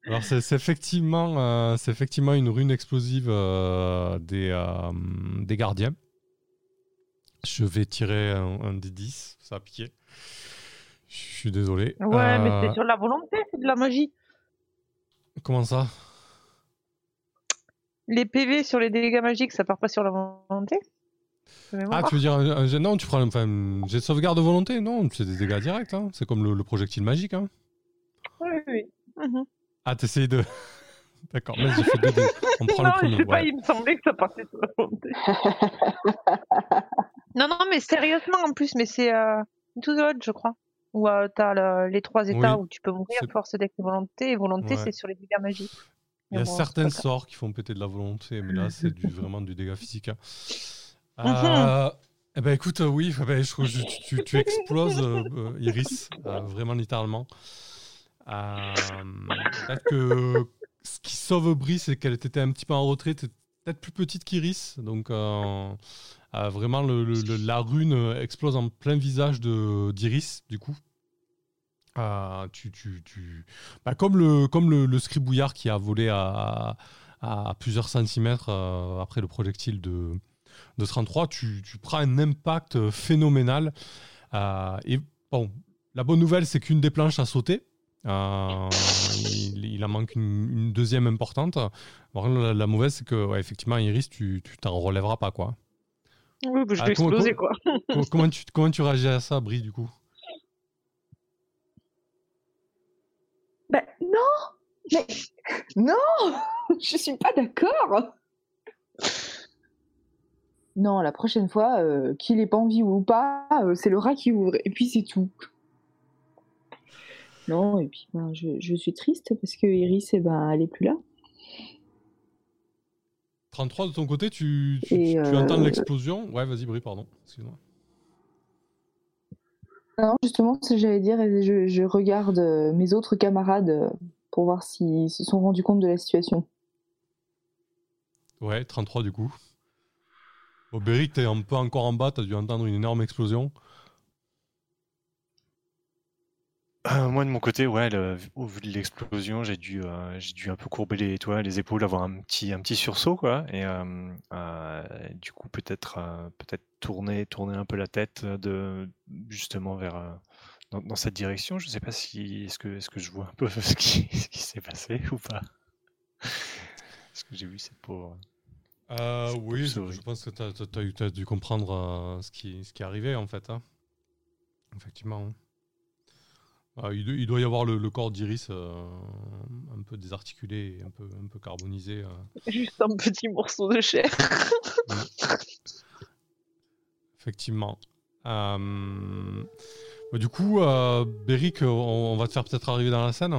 Alors c'est effectivement, euh, effectivement une rune explosive euh, des, euh, des gardiens. Je vais tirer un, des 10, ça a piqué. Je suis désolé. Ouais, mais c'est sur la volonté, c'est de la magie. Comment ça? Les PV sur les dégâts magiques, ça part pas sur la volonté? Ah, tu veux dire un, non, tu prends enfin, j'ai sauvegarde de volonté Non, c'est des dégâts directs. Hein. C'est comme le, projectile magique. Hein. Oui, oui. Mhm. Ah, t'essayes de. D'accord, vas-y, fais deux dés. On prend non, le je sais pas, il me semblait que ça partait sur la volonté. non, non, mais sérieusement en plus, mais c'est euh, To the je crois. Où euh, t'as les trois états où tu peux mourir, force, deck et volonté. Et volonté, c'est sur les dégâts magiques. Il y a certains sorts qui font péter de la volonté, mais là, c'est du, vraiment du dégât physique. Hein. Euh, eh ben écoute, euh, oui, eh ben, je trouve que tu, exploses, euh, Iris, vraiment littéralement. peut-être que ce qui sauve Brie, c'est qu'elle était un petit peu en retrait, peut-être plus petite qu'Iris, donc vraiment la rune explose en plein visage d'Iris, du coup. Ah, tu, tu, tu... Bah, comme le, scribouillard qui a volé à, plusieurs centimètres euh, après le projectile de, de 33, tu, tu prends un impact phénoménal. Euh, et bon, la bonne nouvelle, c'est qu'une des planches a sauté. Euh, il, en manque une, deuxième importante. la, mauvaise, c'est que, effectivement, Iris, tu t'en relèveras pas. Quoi. Oui, bah, je ah, vais exploser. Quoi. comment, tu, comment tu réagis à ça, Brie, du coup? Ben non Mais non Je suis pas d'accord Non, la prochaine fois, euh, qu'il ait pas envie ou pas, euh, c'est le rat qui ouvre, et puis c'est tout. Non, et puis ben, je, suis triste parce que Iris, eh ben, elle est plus là. 33 de ton côté, tu, tu, euh, entends l'explosion? Ouais, vas-y, Brie, pardon. Excuse-moi. Non, justement, ce que j'allais dire, je, je regarde euh, mes autres camarades euh, pour voir s'ils se sont rendus compte de la situation. Ouais, 33 du coup. Bon, Beric, t'es un peu encore en bas, t'as dû entendre une énorme explosion. Euh, moi de mon côté, ouais, au vu de l'explosion, j'ai dû, euh, j'ai dû un peu courber les, toi, les épaules, avoir un petit, un petit sursaut, quoi. Et euh, du coup, peut-être, peut-être tourner, tourner un peu la tête de, justement vers, dans, cette direction. Je sais pas si, est-ce que, est-ce que je vois un peu ce qui, ce qui s'est passé ou pas? ce que j'ai vu, c'est pour. oui, je, pense que tu as, dû comprendre ce, qui, ce qui est arrivé en fait. Hein. Effectivement. Hein. Ah, il, doit y avoir le, corps d'Iris euh, un peu désarticulé, un peu, un peu carbonisé. Euh. Juste un petit morceau de chair. Effectivement. Euh, bah, du coup, Beric, on, va te faire peut-être arriver dans la scène.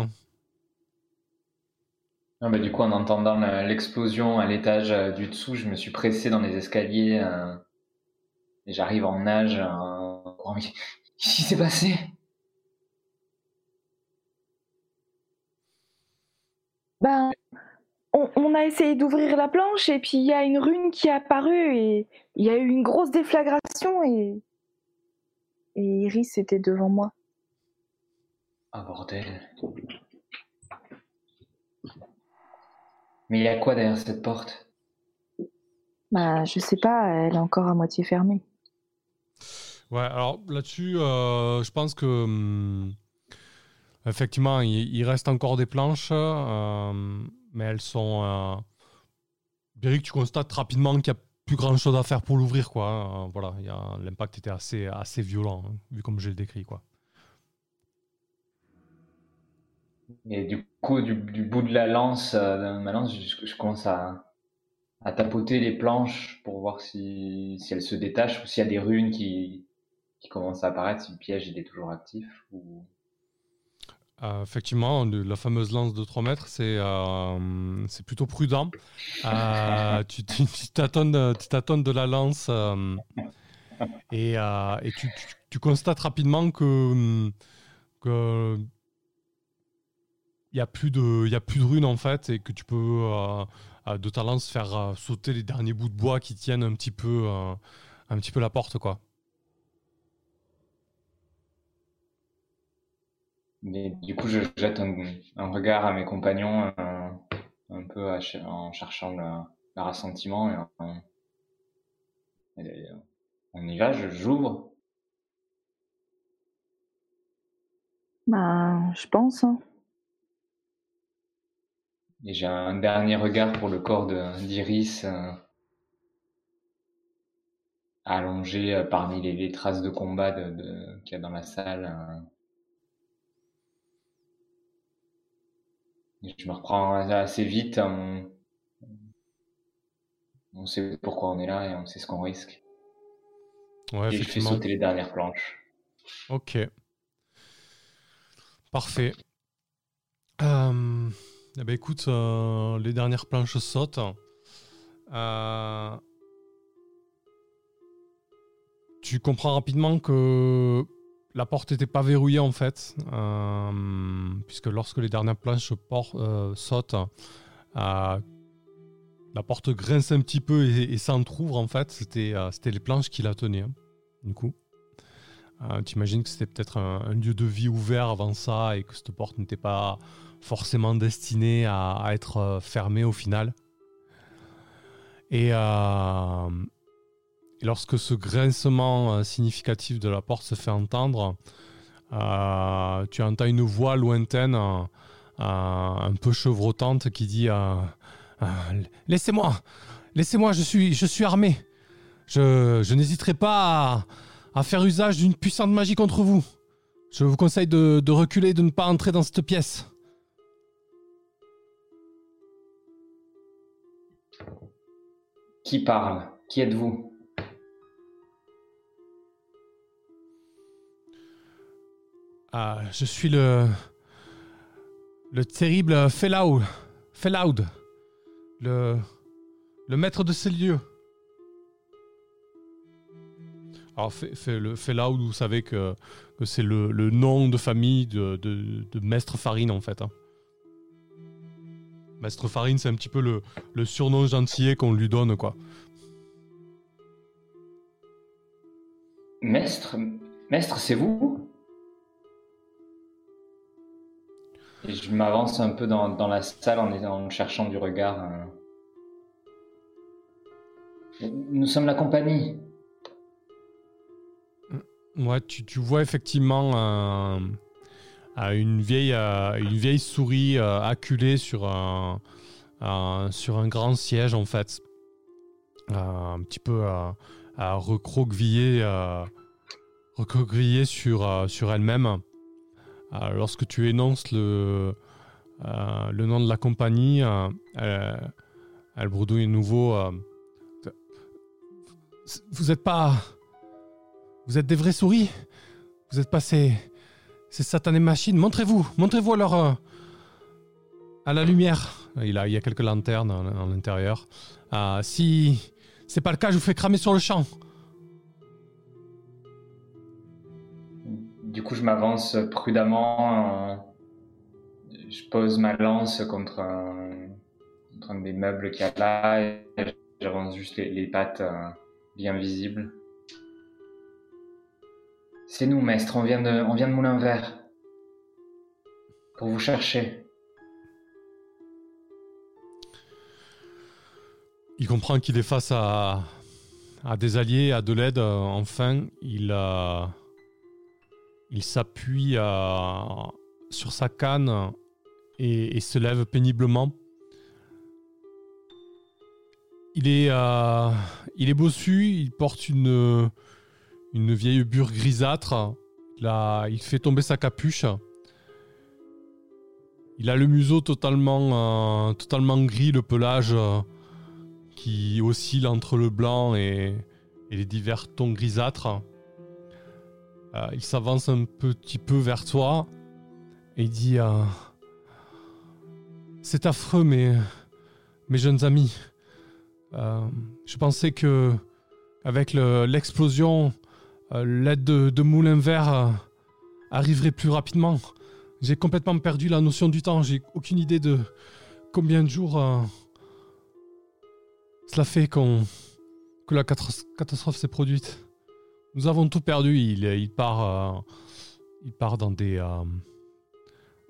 Non, bah, du coup, en entendant l'explosion à l'étage du dessous, je me suis pressé dans les escaliers et j'arrive en nage. Qu'est-ce qui s'est passé? Ben, on, a essayé d'ouvrir la planche et puis il y a une rune qui est apparue et il y a eu une grosse déflagration et, et Iris était devant moi. Ah bordel. Mais il y a quoi derrière cette porte? Bah je sais pas, elle est encore à moitié fermée. Ouais, alors là-dessus, euh, je pense que hum, Effectivement, il, reste encore des planches, euh, mais elles sont. Euh... Béric, tu constates rapidement qu'il n'y a plus grand chose à faire pour l'ouvrir, quoi. Hein. voilà, l'impact était assez, assez violent, hein, vu comme je l'ai décrit, quoi. Et du coup, du, bout de la lance, euh, ma lance, je, commence à, à, tapoter les planches pour voir si, si elles se détachent ou s'il y a des runes qui, qui commencent à apparaître, si le piège il est toujours actif. Ou... Euh, effectivement, la fameuse lance de 3 mètres, c'est euh, plutôt prudent. Euh, tu t'attends de la lance et, et tu, tu, constates rapidement que, que il n'y a, plus de, y a plus de runes en fait et que tu peux de ta lance faire sauter les derniers bouts de bois qui tiennent un petit peu, un petit peu la porte. quoi. Mais du coup, je jette un, regard à mes compagnons, un, peu en cherchant le, rassentiment. Et, on y va, j'ouvre. Bah, je pense. Hein. Et j'ai un dernier regard pour le corps d'Iris euh, allongé euh, parmi les, traces de combat de, qu'il y a dans la salle. Euh. Je me reprends assez vite. On, sait pourquoi on est là et on sait ce qu'on risque. Ouais, et je fais sauter les dernières planches. Ok. Parfait. Euh, eh ben écoute, euh, les dernières planches sautent. Euh, tu comprends rapidement que la porte n'était pas verrouillée en fait, euh, puisque lorsque les dernières planches euh, sautent, euh, la porte grince un petit peu et, s'entrouvre en fait. C'était les planches qui la tenaient, hein, du coup. Tu imagines que c'était peut-être un, lieu de vie ouvert avant ça et que cette porte n'était pas forcément destinée à, être fermée au final. Et, et lorsque ce grincement euh, significatif de la porte se fait entendre, euh, tu entends une voix lointaine, euh, un peu chevrotante, qui dit Laissez-moi, laissez-moi, je suis, armé. Je, n'hésiterai pas à, faire usage d'une puissante magie contre vous. Je vous conseille de, de reculer, de ne pas entrer dans cette pièce. Qui parle? Qui êtes-vous? Ah, je suis le. Le terrible Felaud. Felaud. Le. Le maître de ces lieux. Alors, le Felaud, vous savez que, c'est le, nom de famille de, de, Mestre Farine, en fait. Hein. Mestre Farine, c'est un petit peu le, surnom gentillet qu'on lui donne, quoi. Mestre Mestre, c'est vous? Je m'avance un peu dans, dans, la salle en, cherchant du regard. Nous sommes la compagnie. Ouais, tu, tu vois effectivement une, vieille, une vieille souris acculée sur un, sur un grand siège en fait. un petit peu à recroqueviller, recroqueviller sur, sur elle-même. Lorsque tu énonces le, le nom de la compagnie, elle, elle bredouille nouveau. vous êtes pas vous êtes des vraies souris Vous êtes passé ces, satanées machines Montrez-vous Montrez-vous euh, à la lumière. Il, a, il y a quelques lanternes en, l'intérieur. Euh, si c'est pas le cas, je vous fais cramer sur le champ. Du coup, je m'avance prudemment. Euh, je pose ma lance contre un, des meubles qu'il y a là j'avance juste les, pattes bien visibles. C'est nous, maître, on vient de, on vient de Moulin Vert. Pour vous chercher. Il comprend qu'il est face à, à des alliés, à de l'aide. Enfin, il, euh, il s'appuie euh, sur sa canne et, se lève péniblement. Il est, euh, bossu, il porte une, vieille bure grisâtre. Il fait tomber sa capuche. Il a le museau totalement, euh, gris, le pelage qui oscille entre le blanc et, les divers tons grisâtres. Euh, il s'avance un petit peu vers toi et il dit C'est affreux, mes, mes jeunes amis. je pensais que avec l'explosion, euh, l'aide de, moulin vert euh, arriverait plus rapidement. J'ai complètement perdu la notion du temps. J'ai aucune idée de combien de jours euh, cela fait que la catastrophe s'est produite. Nous avons tout perdu. Il, part, il part dans des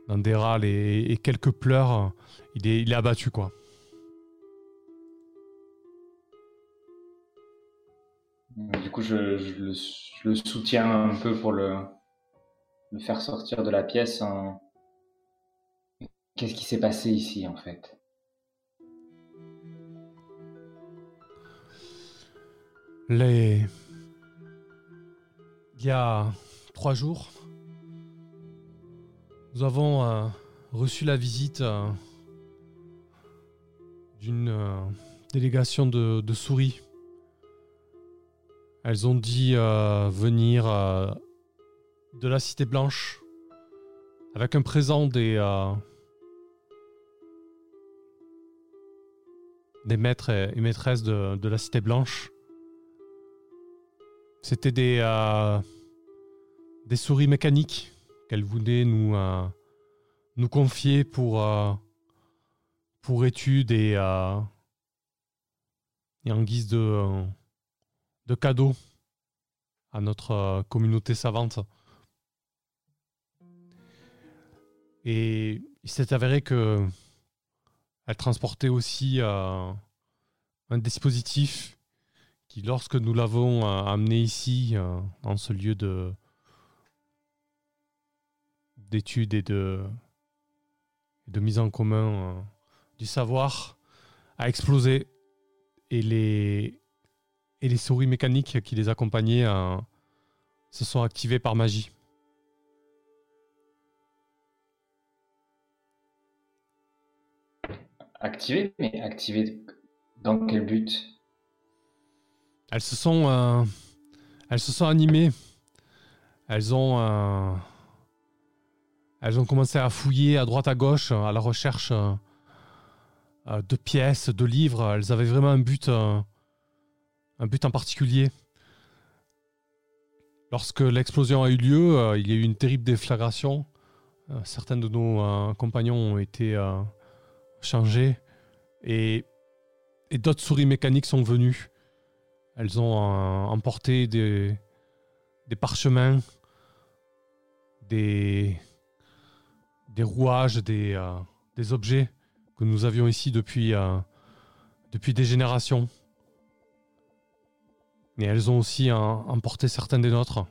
dans des râles et, quelques pleurs. Il est, il est abattu quoi. Du coup, je, le, soutiens un peu pour le, faire sortir de la pièce. Qu'est-ce qui s'est passé ici, en fait? Les... Il y a trois jours, nous avons euh, reçu la visite euh, d'une euh, délégation de souris elles ont dit venir de la Cité Blanche avec un présent des maîtres et maîtresses de, la Cité Blanche. C'était des, des souris mécaniques qu'elles voulaient nous, nous confier pour, pour études et, en guise de de cadeaux à notre euh, communauté savante. Et il s'est avéré que elle transportait aussi euh, un dispositif lorsque nous l'avons euh, amené ici, dans ce lieu de d'études et de, de mise en commun du savoir, a explosé. Et les, et les souris mécaniques qui les accompagnaient euh, se sont activées par magie. Activées Mais activées dans quel but? Elles se sont, euh, elles se sont animées. Elles ont, euh, elles ont commencé à fouiller à droite à gauche à la recherche de pièces, de livres. Elles avaient vraiment un but un but en particulier. Lorsque l'explosion a eu lieu, euh, il y a eu une terrible déflagration. Euh, certains de nos euh, compagnons ont été changés et, d'autres souris mécaniques sont venues. Elles ont emporté des, parchemins, des, rouages, des, des objets que nous avions ici depuis, depuis des générations. Et elles ont aussi emporté certains des nôtres.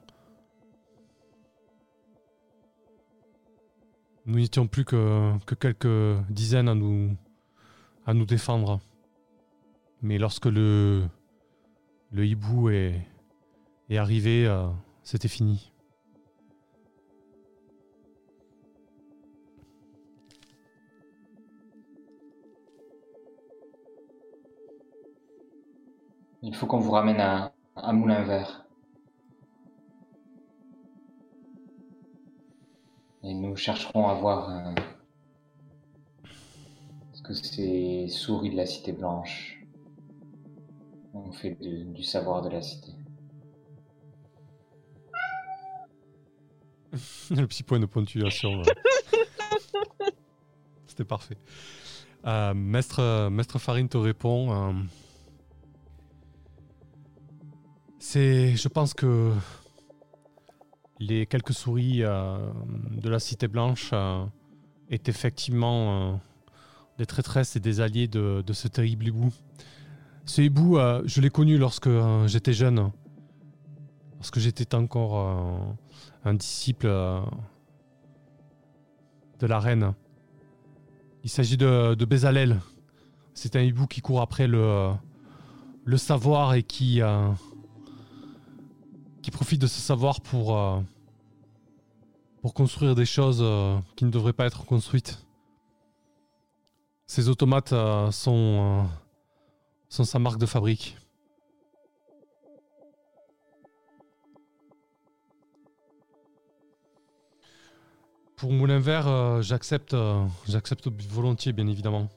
Nous n'étions plus que, que, quelques dizaines à nous, à nous défendre. Mais lorsque le, le hibou est, arrivé, euh, c'était fini. Il faut qu'on vous ramène à, à Moulin Vert. Et nous chercherons à voir euh, ce que ces souris de la Cité Blanche ont fait du savoir de la Cité. Le petit point de ponctuation. C'était parfait. Euh, Maître, Maître Farine te répond. Euh, c'est, je pense que les quelques souris euh, de la Cité Blanche euh, est effectivement euh, des traîtresses et des alliés de, ce terrible hibou. Ce hibou, je l'ai connu lorsque j'étais jeune, lorsque j'étais encore un disciple de la reine. Il s'agit de, de. C'est un hibou qui court après le, savoir et qui, profite de ce savoir pour, euh, pour construire des choses euh, qui ne devraient pas être construites. Ces automates euh, sont, sont sa marque de fabrique. Pour Moulin Vert, j'accepte, j'accepte volontiers, bien évidemment.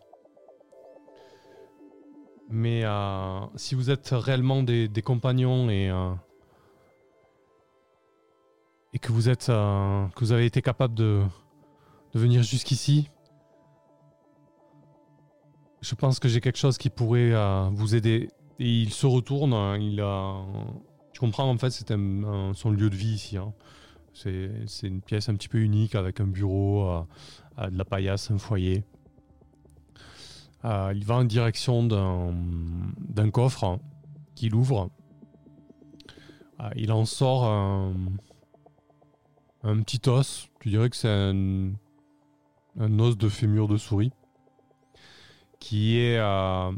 Mais si vous êtes réellement des, compagnons et que vous êtes, euh, avez été capable de venir jusqu'ici, je pense que j'ai quelque chose qui pourrait euh, vous aider. Et il se retourne, hein, il tu comprends en fait, c'est son lieu de vie ici. Hein. C'est une pièce un petit peu unique avec un bureau, euh, de la paillasse, un foyer. il va en direction d'un coffre hein, qu'il ouvre. il en sort un petit os. Tu dirais que c'est un, os de fémur de souris qui est, euh,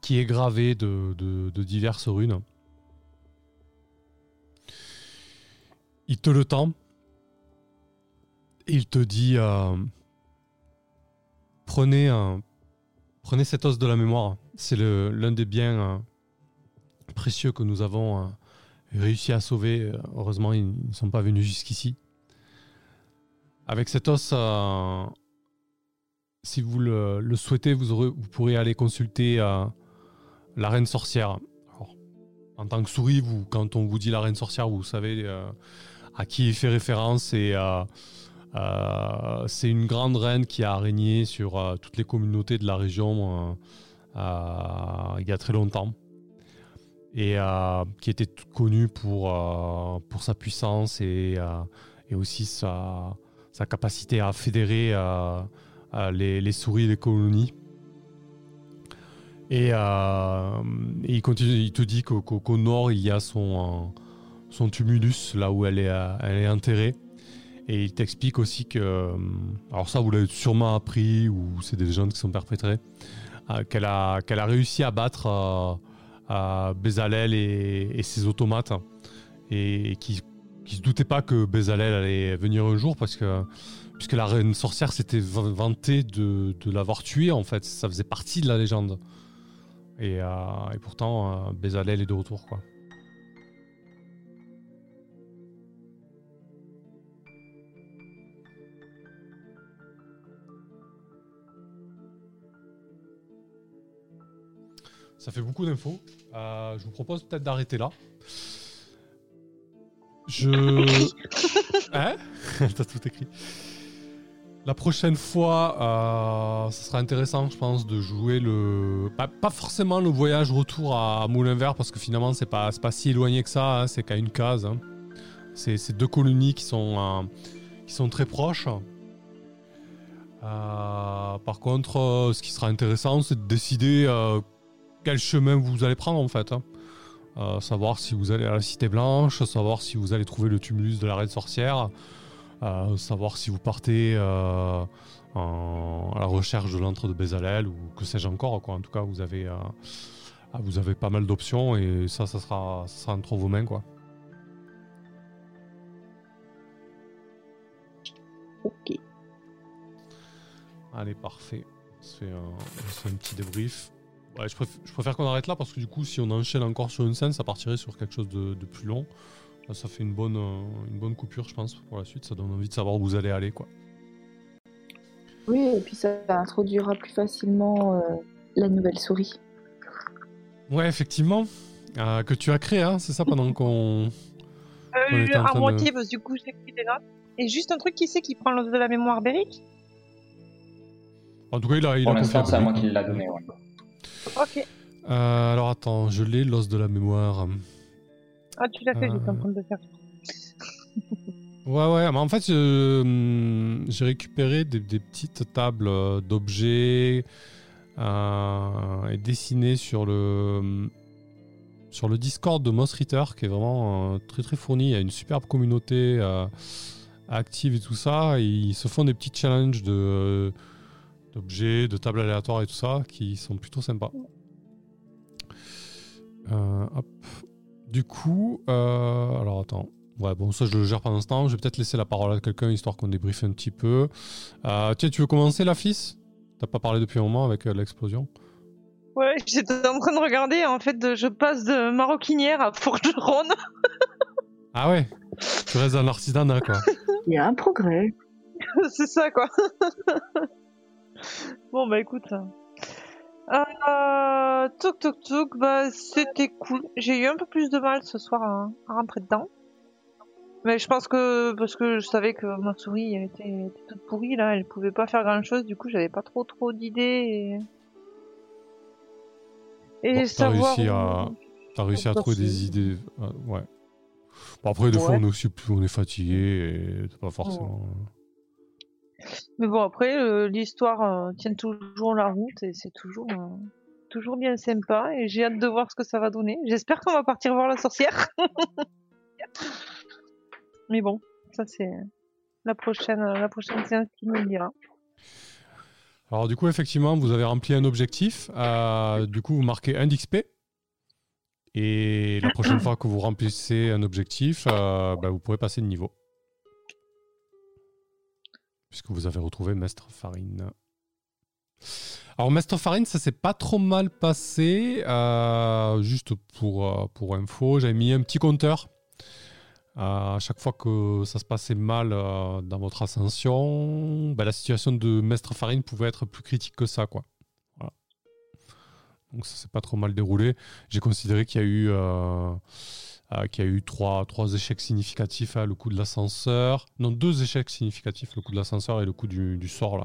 qui est gravé de, diverses runes. Il te le tend. Il te dit euh, prenez, prenez cet os de la mémoire. C'est l'un des biens euh, précieux que nous avons réussi à sauver. Heureusement, ils ne sont pas venus jusqu'ici. Avec cet os, si vous le, souhaitez, vous, pourrez aller consulter euh, la reine sorcière. en tant que souris, quand on vous dit la reine sorcière, vous savez à qui il fait référence. Et c'est une grande reine qui a régné sur toutes les communautés de la région il y a très longtemps et euh, qui était connu pour, euh, sa puissance et, euh, aussi sa, capacité à fédérer les, les, souris des colonies. Et, il, continue, il te dit qu'au nord, il y a son, son tumulus, là où elle est, enterrée. Et il t'explique aussi que, alors ça vous l'avez sûrement appris, ou c'est des légendes qui sont perpétrées, qu'elle a, réussi à battre à Bezalel et, ses automates et, qui, qui se doutait pas que Bezalel allait venir un jour parce que puisque la reine sorcière s'était vantée de, de l'avoir tué en fait ça faisait partie de la légende et, euh, et pourtant euh, Bezalel est de retour quoi Ça fait beaucoup d'infos. Euh, je vous propose peut-être d'arrêter là. Je. hein? T'as tout écrit. La prochaine fois, euh, ce sera intéressant, je pense, de jouer le. Pas, forcément le voyage retour à Moulin Vert, parce que finalement, c'est pas, pas si éloigné que ça, hein, c'est qu'à une case. Hein. C'est deux colonies qui sont, euh, qui sont très proches. par contre, ce qui sera intéressant, c'est de décider quel chemin vous allez prendre en fait. Hein. savoir si vous allez à la Cité Blanche, savoir si vous allez trouver le tumulus de la Reine Sorcière, savoir si vous partez à la recherche de l'antre de Bézalel ou que sais-je encore. Quoi. En tout cas, vous avez, ah, vous avez pas mal d'options et ça, ça sera, ça sera entre vos mains. Quoi. Ok. Allez, parfait. Fait un, un petit débrief. je, préfère, qu'on arrête là parce que du coup, si on enchaîne encore sur une scène, ça partirait sur quelque chose de, plus long. Ça fait une bonne, euh, une bonne coupure, je pense, pour la suite. Ça donne envie de savoir où vous allez aller, quoi. Oui, et puis ça introduira plus facilement euh, la nouvelle souris. Ouais, effectivement. Euh, que tu as créé, hein, c'est ça, pendant qu'on. Euh, à moitié, parce que du coup, j'ai pris des notes. Et juste un truc, qui sait qui prend l'os de la mémoire Beric En tout cas, il a. Il Pour l'instant, c'est à moi qui l'a donné, ouais. Ok. Euh, alors attends, je l'ai, l'os de la mémoire. Ah, tu l'as fait, j'étais en train de le faire. Ouais, ouais, mais en fait, hum, j'ai récupéré des, petites tables euh, d'objets euh, et dessinées sur le, hum, sur le Discord de Moss Ritter, qui est vraiment très très fourni. Il y a une superbe communauté active et tout ça. ils se font des petits challenges de d'objets, de tables aléatoires et tout ça, qui sont plutôt sympas. Euh, hop. Du coup, euh, alors attends. Ouais, bon, ça je le gère pendant ce temps. Je vais peut-être laisser la parole à quelqu'un histoire qu'on débriefe un petit peu. Euh, tiens, tu veux commencer, la fils? T'as pas parlé depuis un moment avec l'explosion Ouais, j'étais en train de regarder. En fait, je passe de maroquinière à forgeronne. ah ouais? Tu restes dans l'artisanat, quoi. Il y a un progrès. C'est ça, quoi. bon, bah écoute. Euh, touk touk touk, bah c'était cool. J'ai eu un peu plus de mal ce soir à, rentrer dedans. Mais je pense que parce que je savais que ma souris était, toute pourrie là, elle pouvait pas faire grand chose, du coup j'avais pas trop trop d'idées et, et savoir. Réussi à... T'as réussi à trouver des idées, euh, ouais. Bon, après des fois on est aussi on est fatigué et pas forcément. Mais bon, après, euh, l'histoire euh, tient toujours la route et c'est toujours, euh, toujours bien sympa. Et j'ai hâte de voir ce que ça va donner. J'espère qu'on va partir voir la sorcière. Mais bon, ça c'est la prochaine, la prochaine séance qui nous le dira. Alors du coup, effectivement, vous avez rempli un objectif. du coup, vous marquez un d'XP. Et la prochaine fois que vous remplissez un objectif, bah, vous pourrez passer de niveau puisque vous avez retrouvé Mestre Farine. Alors, Mestre Farine, ça s'est pas trop mal passé. Euh, juste pour, euh, pour info, j'avais mis un petit compteur. Euh, à chaque fois que ça se passait mal dans votre ascension, bah, la situation de Mestre Farine pouvait être plus critique que ça. Quoi. Donc ça s'est pas trop mal déroulé. J'ai considéré qu'il y a eu euh, qui a eu trois, trois échecs significatifs, hein, le coup de l'ascenseur. Non, deux échecs significatifs, le coup de l'ascenseur et le coup du, du sort. Là.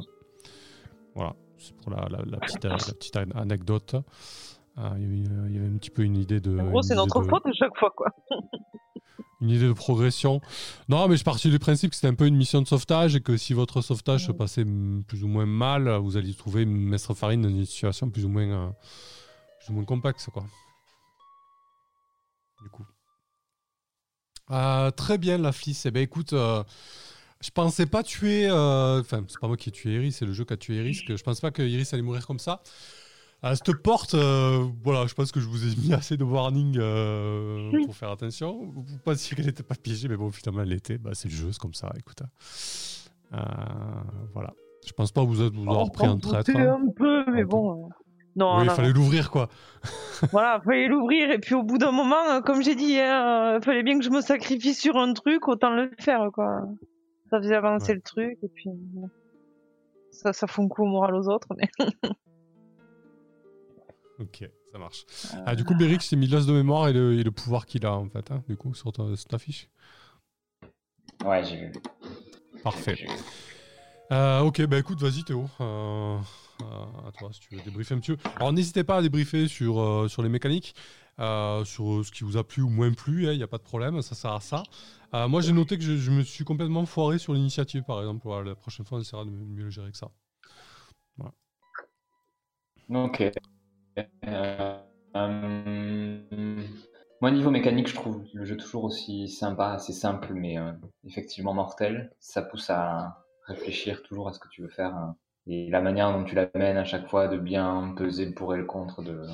Voilà, c'est pour la, la, petite, la, petite, anecdote. Euh, il, y avait, un petit peu une idée de. En gros, c'est notre faute à chaque fois, quoi. une idée de progression. Non, mais je partais du principe que c'était un peu une mission de sauvetage et que si votre sauvetage se passait plus ou moins mal, vous alliez trouver Maître Farine dans une situation plus ou moins, euh, plus ou moins complexe, quoi. Du coup. Euh, très bien, la flice. Eh ben, écoute, euh, je pensais pas tuer. Euh, enfin, c'est pas moi qui ai tué Iris, c'est le jeu qui a tué Iris. Que je pense pas que Iris allait mourir comme ça. À cette porte, voilà, je pense que je vous ai mis assez de warning pour faire attention. Vous pensiez qu'elle n'était pas piégée, mais bon, finalement, elle l'était. Bah, c'est le jeu, c'est comme ça, écoute. voilà. Je pense pas vous, vous avoir pris un traître. Hein. un peu, mais bon. Non, il fallait l'ouvrir quoi. voilà, il fallait l'ouvrir et puis au bout d'un moment, euh, comme j'ai dit, il hein, euh, fallait bien que je me sacrifie sur un truc, autant le faire quoi. Ça faisait avancer le truc et puis ça, ça fout un coup au moral aux autres. Mais... ok, ça marche. Ah, du coup, Beric, c'est mis l'os de mémoire et le, pouvoir qu'il a en fait, hein, du coup, sur ta, fiche. Ouais, j'ai vu. Parfait. Euh, ok, bah écoute, vas-y Théo. Euh, à toi si tu veux débriefer un petit peu. Alors n'hésitez pas à débriefer sur, euh, sur les mécaniques. sur ce qui vous a plu ou moins plu, il hein, n'y a pas de problème, ça sert à ça. moi, j'ai noté que je, me suis complètement foiré sur l'initiative, par exemple. la prochaine fois, on essaiera de mieux le gérer que ça. Ok. Euh, moi, niveau mécanique, je trouve le jeu toujours aussi sympa, assez simple, mais euh, effectivement mortel. Ça pousse à réfléchir toujours à ce que tu veux faire. Hein. Et la manière dont tu l'amènes à chaque fois, de bien peser le pour et le contre de,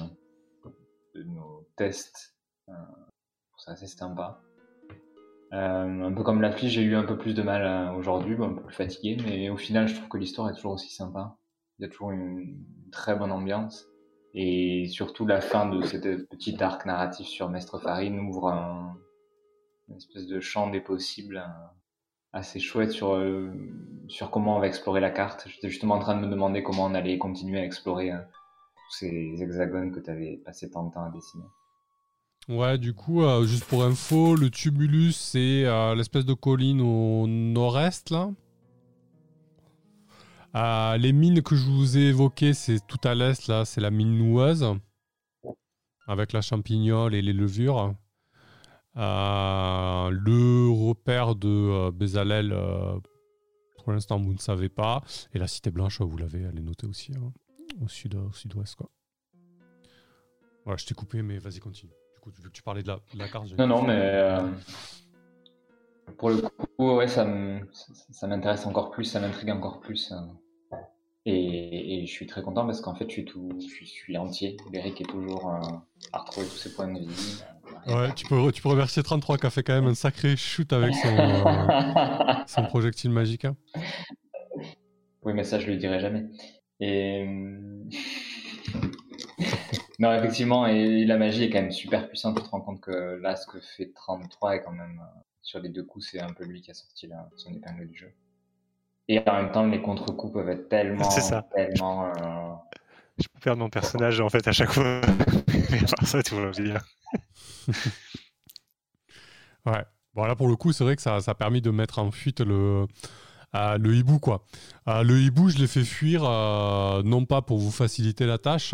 nos tests, euh, c'est sympa. Euh, un peu comme l'affli, j'ai eu un peu plus de mal aujourd'hui, un peu plus fatigué, mais au final, je trouve que l'histoire est toujours aussi sympa. Il y a toujours une très bonne ambiance. Et surtout, la fin de cette petite arc narratif sur Mestre Farine ouvre un, une espèce de champ des possibles euh, assez chouette sur, euh, sur comment on va explorer la carte. J'étais justement en train de me demander comment on allait continuer à explorer euh, tous ces hexagones que tu avais passé tant de temps à dessiner. Ouais, du coup, juste pour info, le tumulus, c'est l'espèce de colline au nord-est, là euh, les mines que je vous ai évoquées, c'est tout à l'est, là, c'est la mine noueuse, avec la champignole et les levures. Euh, le repère de euh, Bézalel, pour l'instant, vous ne savez pas. Et la Cité Blanche, vous l'avez, elle est notée aussi, hein, au, sud, au sud-ouest. Quoi. Voilà, je t'ai coupé, mais vas-y, continue. Du coup, vu que tu parlais de la, de la carte. Non, non, mais pour le coup, ouais, ça m'intéresse encore plus, ça m'intrigue encore plus. Hein. Et, je suis très content parce qu'en fait, je suis, tout, je suis, entier. Eric est toujours euh, à retrouver tous ses points de vie. Ouais, tu peux, tu peux remercier 33 qui a fait quand même un sacré shoot avec son, euh, son projectile magique. Hein. Oui, mais ça, je lui dirai jamais. Et. non, effectivement, et la magie est quand même super puissante. Tu te rends compte que là, ce que fait 33 est quand même. Euh, sur les deux coups, c'est un peu lui qui a sorti son épingle du jeu. Et en même temps, les contre-coups peuvent être tellement. C'est ça. Tellement, euh, Je peux perdre mon personnage en fait à chaque fois. Mais à ça, tout va bien. ouais. Bon, pour le coup, c'est vrai que ça, a permis de mettre en fuite le. Euh, hibou quoi. Euh, le hibou, je l'ai fait fuir non pas pour vous faciliter la tâche,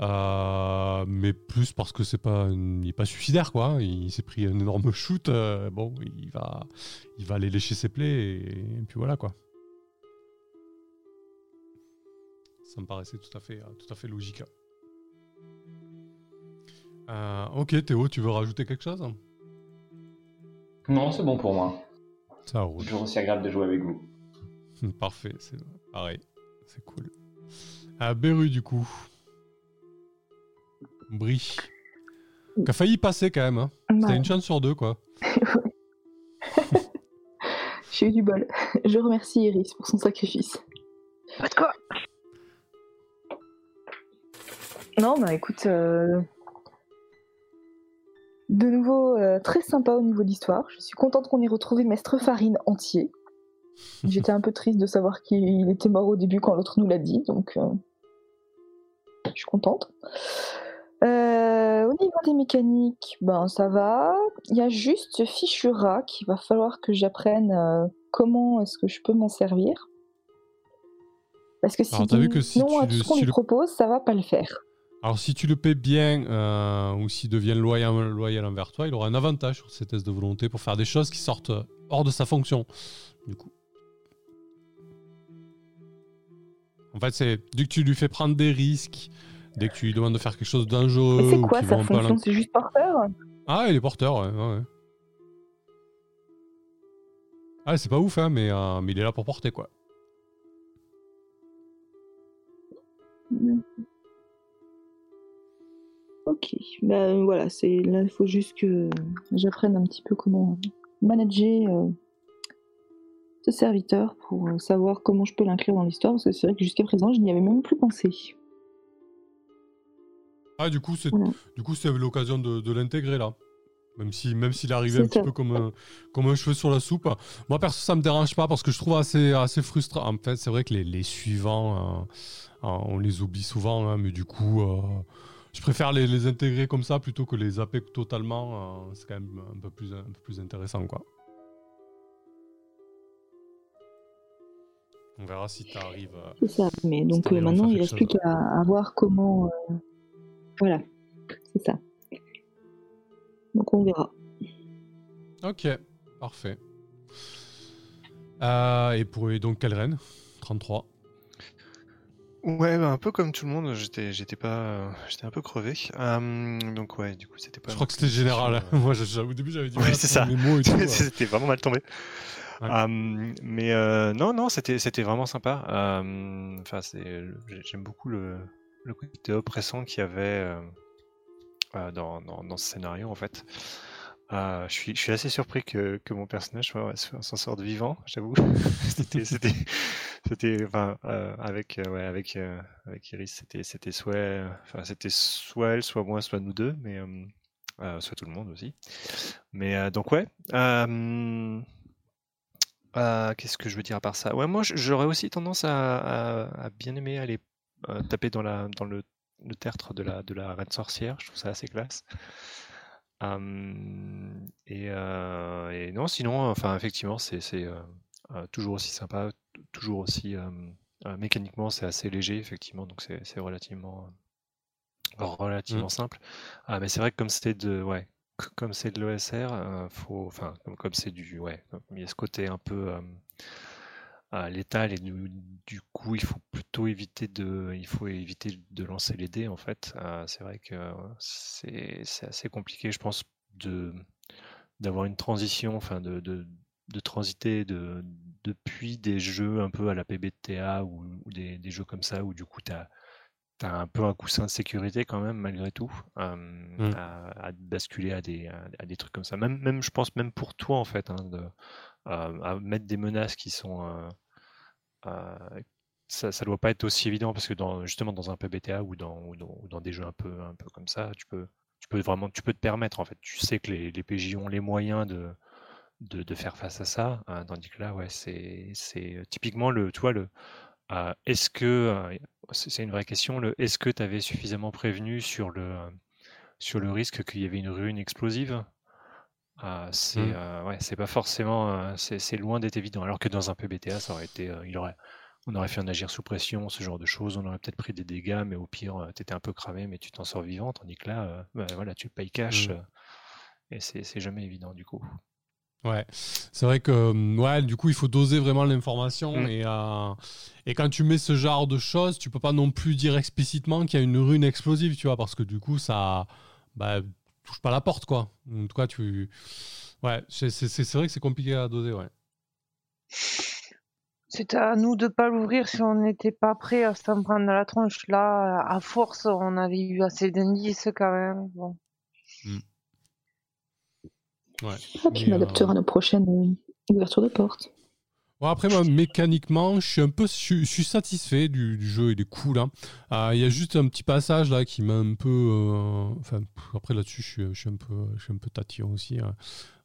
mais plus parce que c'est pas, il est pas suicidaire quoi. Il s'est pris un énorme shoot. bon, il va, il va aller lécher ses plaies et, puis voilà quoi. Ça me paraissait tout à fait logique. Euh, ok, Théo, tu veux rajouter quelque chose Non, c'est bon pour moi. Ça roule. Toujours aussi agréable de jouer avec vous. Parfait, c'est pareil. C'est cool. À Beru, du coup. Brie. Qui a failli passer quand même. Hein. C'était une chance sur deux, quoi. J'ai eu du bol. Je remercie Iris pour son sacrifice. Pas de quoi Non, bah écoute, euh, de nouveau euh, très sympa au niveau d'histoire. Je suis contente qu'on ait retrouvé Mestre Farine entier. J'étais un peu triste de savoir qu'il était mort au début quand l'autre nous l'a dit, donc euh, je suis contente. au niveau des mécaniques, ben ça va. Il y a juste ce fichu rat qu'il va falloir que j'apprenne comment est-ce que je peux m'en servir. Parce que si, non à tout ce qu'on lui propose, ça va pas le faire. Alors, si tu le paies bien euh, ou s'il devient loyal, loyal envers toi, il aura un avantage sur ses tests de volonté pour faire des choses qui sortent hors de sa fonction. Du coup. En fait, c'est dès que tu lui fais prendre des risques, dès que tu lui demandes de faire quelque chose de dangereux. C'est quoi sa fonction? C'est juste porteur? Ah, il est porteur, ouais. ouais. Ah, c'est pas ouf, hein, mais, euh, mais il est là pour porter, quoi. Ok, ben voilà, c'est là il faut juste que j'apprenne un petit peu comment manager euh, ce serviteur pour euh, savoir comment je peux l'inclure dans l'histoire, parce que c'est vrai que jusqu'à présent je n'y avais même plus pensé. Ah du coup c'est du coup c'est l'occasion de, l'intégrer là. Même si même s'il arrivait un petit peu comme un, comme un cheveu sur la soupe. Moi perso ça me dérange pas parce que je trouve assez assez frustrant. En fait c'est vrai que les, suivants hein, on les oublie souvent, hein, mais du coup je préfère les, intégrer comme ça plutôt que les zapper totalement. Euh, c'est quand même un peu plus, un peu plus intéressant, quoi. On verra si tu arrives. Euh, c'est ça, mais donc euh, maintenant il reste plus qu'à voir comment. Voilà, c'est ça. Donc on verra. Ok, parfait. Euh, et pour donc quelle reine? 33. Ouais, bah, un peu comme tout le monde, j'étais, j'étais pas, j'étais un peu crevé. donc ouais, du coup, c'était pas. Je crois que c'était général. Euh, Moi, au début, j'avais dit. Ouais, c'est ça. c'était vraiment mal tombé. mais euh, non, non, c'était, c'était vraiment sympa. Enfin, c'est, j'aime beaucoup le, le côté oppressant qu'il y avait dans, dans, dans, ce scénario en fait. Ah, je, suis, je suis assez surpris que, que mon personnage s'en sorte vivant, j'avoue. c'était, c'était, c'était, enfin, euh, avec, euh, ouais, avec, euh, avec Iris, c'était, c'était soit, enfin, c'était soit elle, soit moi, soit nous deux, mais soit tout le monde aussi. Mais donc ouais. qu'est-ce que je veux dire à part ça? Ouais, moi, j'aurais aussi tendance à, à, bien aimer aller taper dans la, dans le, le tertre de la, de la reine sorcière. Je trouve ça assez classe et, et, non, sinon, enfin, effectivement, c'est toujours aussi sympa, toujours aussi mécaniquement, c'est assez léger, effectivement, donc c'est relativement relativement mmh. simple. Ah, mais c'est vrai que comme c'était de, ouais, comme c'est de l'OSR, faut, enfin, comme comme c'est du, ouais, il y a ce côté un peu létal et du, coup il faut plutôt éviter de il faut éviter de lancer les dés en fait c'est vrai que c'est assez compliqué je pense de d'avoir une transition enfin de, de, de transiter de, depuis des jeux un peu à la PBTA ou, ou des, des, jeux comme ça où du coup tu as, as, un peu un coussin de sécurité quand même malgré tout mmh. à, basculer à des, à, des trucs comme ça même, même je pense même pour toi en fait hein, de, à mettre des menaces qui sont ça, ça doit pas être aussi évident parce que justement dans un PBTA ou dans, ou dans, des jeux un peu, un peu comme ça, tu peux, tu peux vraiment, tu peux te permettre en fait. Tu sais que les, les PJ ont les moyens de, de, faire face à ça, hein, tandis que là, ouais, c'est, c'est typiquement le, tu vois, le, est-ce que, c'est une vraie question, le, est-ce que tu avais suffisamment prévenu sur le, sur le risque qu'il y avait une rune explosive? Ah, c'est mmh. ouais, c'est pas forcément, c'est loin d'être évident. Alors que dans un PBTA, ça aurait été, il aurait, on aurait fait un agir sous pression, ce genre de choses. On aurait peut-être pris des dégâts, mais au pire, tu étais un peu cramé, mais tu t'en sors vivant. Tandis que là, bah, voilà, tu payes cash, mmh. et c'est jamais évident du coup. Ouais, c'est vrai que mmh, ouais, du coup, il faut doser vraiment l'information et, et quand tu mets ce genre de choses, tu peux pas non plus dire explicitement qu'il y a une rune explosive, tu vois, parce que du coup, ça, bah, touche pas la porte, quoi. En tout cas, tu. Ouais, c'est vrai que c'est compliqué à doser, ouais. C'était à nous de pas l'ouvrir si on n'était pas prêt à s'en prendre dans la tronche. Là, à force, on avait eu assez d'indices quand même. Bon. Hmm. Ouais. Ah, puis on adaptera nos prochaines euh, ouvertures de porte. Bon, après, mécaniquement, je suis un peu suis satisfait du, jeu, il est cool. Euh, il y a juste un petit passage là qui m'a un peu. Euh, enfin, après là-dessus, je suis, un peu, je suis un peu tatillon aussi. Hein.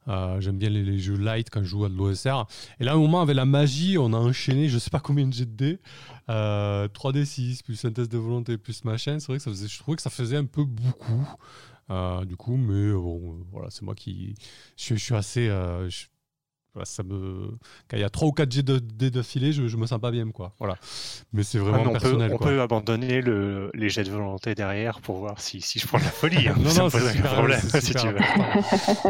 Euh, j'aime bien les, jeux light quand je joue à de l'OSR. Et là, au moment, avec la magie, on a enchaîné je sais pas combien de jets de dés. 3D6, plus synthèse de volonté, plus machin. C'est vrai que ça faisait, je trouvais que ça faisait un peu beaucoup. du coup, mais bon, voilà, c'est moi qui. Je, suis assez ça me... Quand il y a 3 ou 4 jets d'affilée, je, je me sens pas bien. Quoi. Voilà. Mais c'est vraiment on personnel. Peut, on peut abandonner le, les jets de volonté derrière pour voir si, si je prends de la folie. Hein. non, non, c'est super, problème, si tu veux.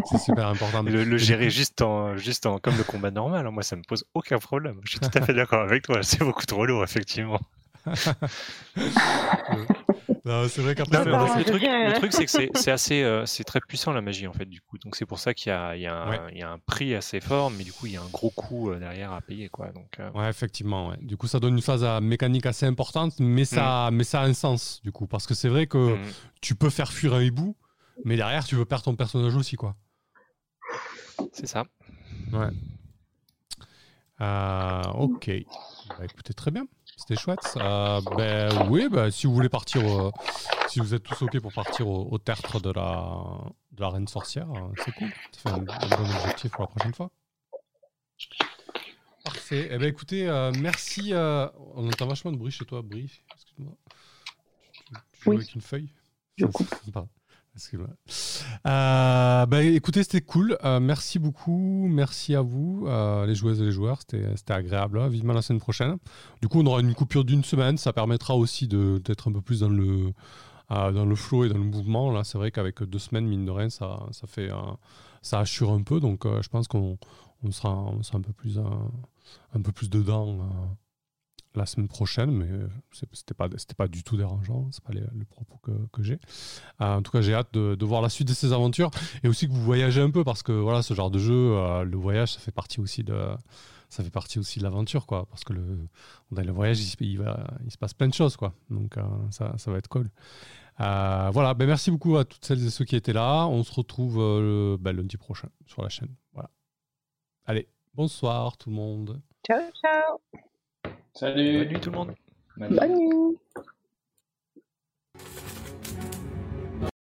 c'est super important. Le, gérer juste, en, juste en, comme le combat normal, hein. moi ça me pose aucun problème. Je suis tout à fait d'accord avec toi. C'est beaucoup trop lourd, effectivement. c'est vrai qu'après, le, truc, le truc c'est que c'est assez, euh, c'est très puissant la magie en fait du coup. Donc c'est pour ça qu'il y y, il y a un prix assez fort, mais du coup il y a un gros coût euh, derrière à payer quoi. Donc. Euh, ouais, effectivement. Ouais. Du coup, ça donne une phase mécanique assez importante, mais ça, mm. mais ça a un sens du coup, parce que c'est vrai que mm. tu peux faire fuir un hibou, mais derrière tu veux perdre ton personnage aussi quoi. C'est ça. Ouais. ok. Bah, écoutez, très bien. C'était chouette. Euh, ben oui, ben, si vous voulez partir, si vous êtes tous ok pour partir au, tertre de la, de la reine sorcière, euh, c'est cool. Fait un, bon objectif pour la prochaine fois. Parfait. Eh ben écoutez, euh, merci. on entend vachement de bruit chez toi, Brie. Excuse-moi. Tu, joues avec une feuille? Je coupe. Euh, bah, écoutez, c'était cool. Euh, merci beaucoup. Merci à vous, euh, les joueuses et les joueurs. C'était agréable. Hein. Vivement la semaine prochaine. Du coup, on aura une coupure d'une semaine. Ça permettra aussi d'être un peu plus dans le, dans le flow et dans le mouvement. Là, c'est vrai qu'avec deux semaines, mine de rien, ça, ça fait, ça assure un peu. Donc, je pense qu'on on sera, on sera un peu plus, un peu plus dedans la semaine prochaine, mais c'était pas, pas du tout dérangeant, c'est pas le propos que, j'ai. en tout cas, j'ai hâte de, voir la suite de ces aventures et aussi que vous voyagez un peu parce que voilà, ce genre de jeu, le voyage, ça fait partie aussi de, ça fait partie aussi de l'aventure, quoi. Parce que le, dans le voyage, il, se passe plein de choses, quoi. Donc, euh, ça, ça, va être cool. Euh, voilà, ben, merci beaucoup à toutes celles et ceux qui étaient là. On se retrouve euh, ben, lundi prochain sur la chaîne. Voilà. Allez, bonsoir tout le monde. Ciao, ciao. Salut. Salut tout le monde.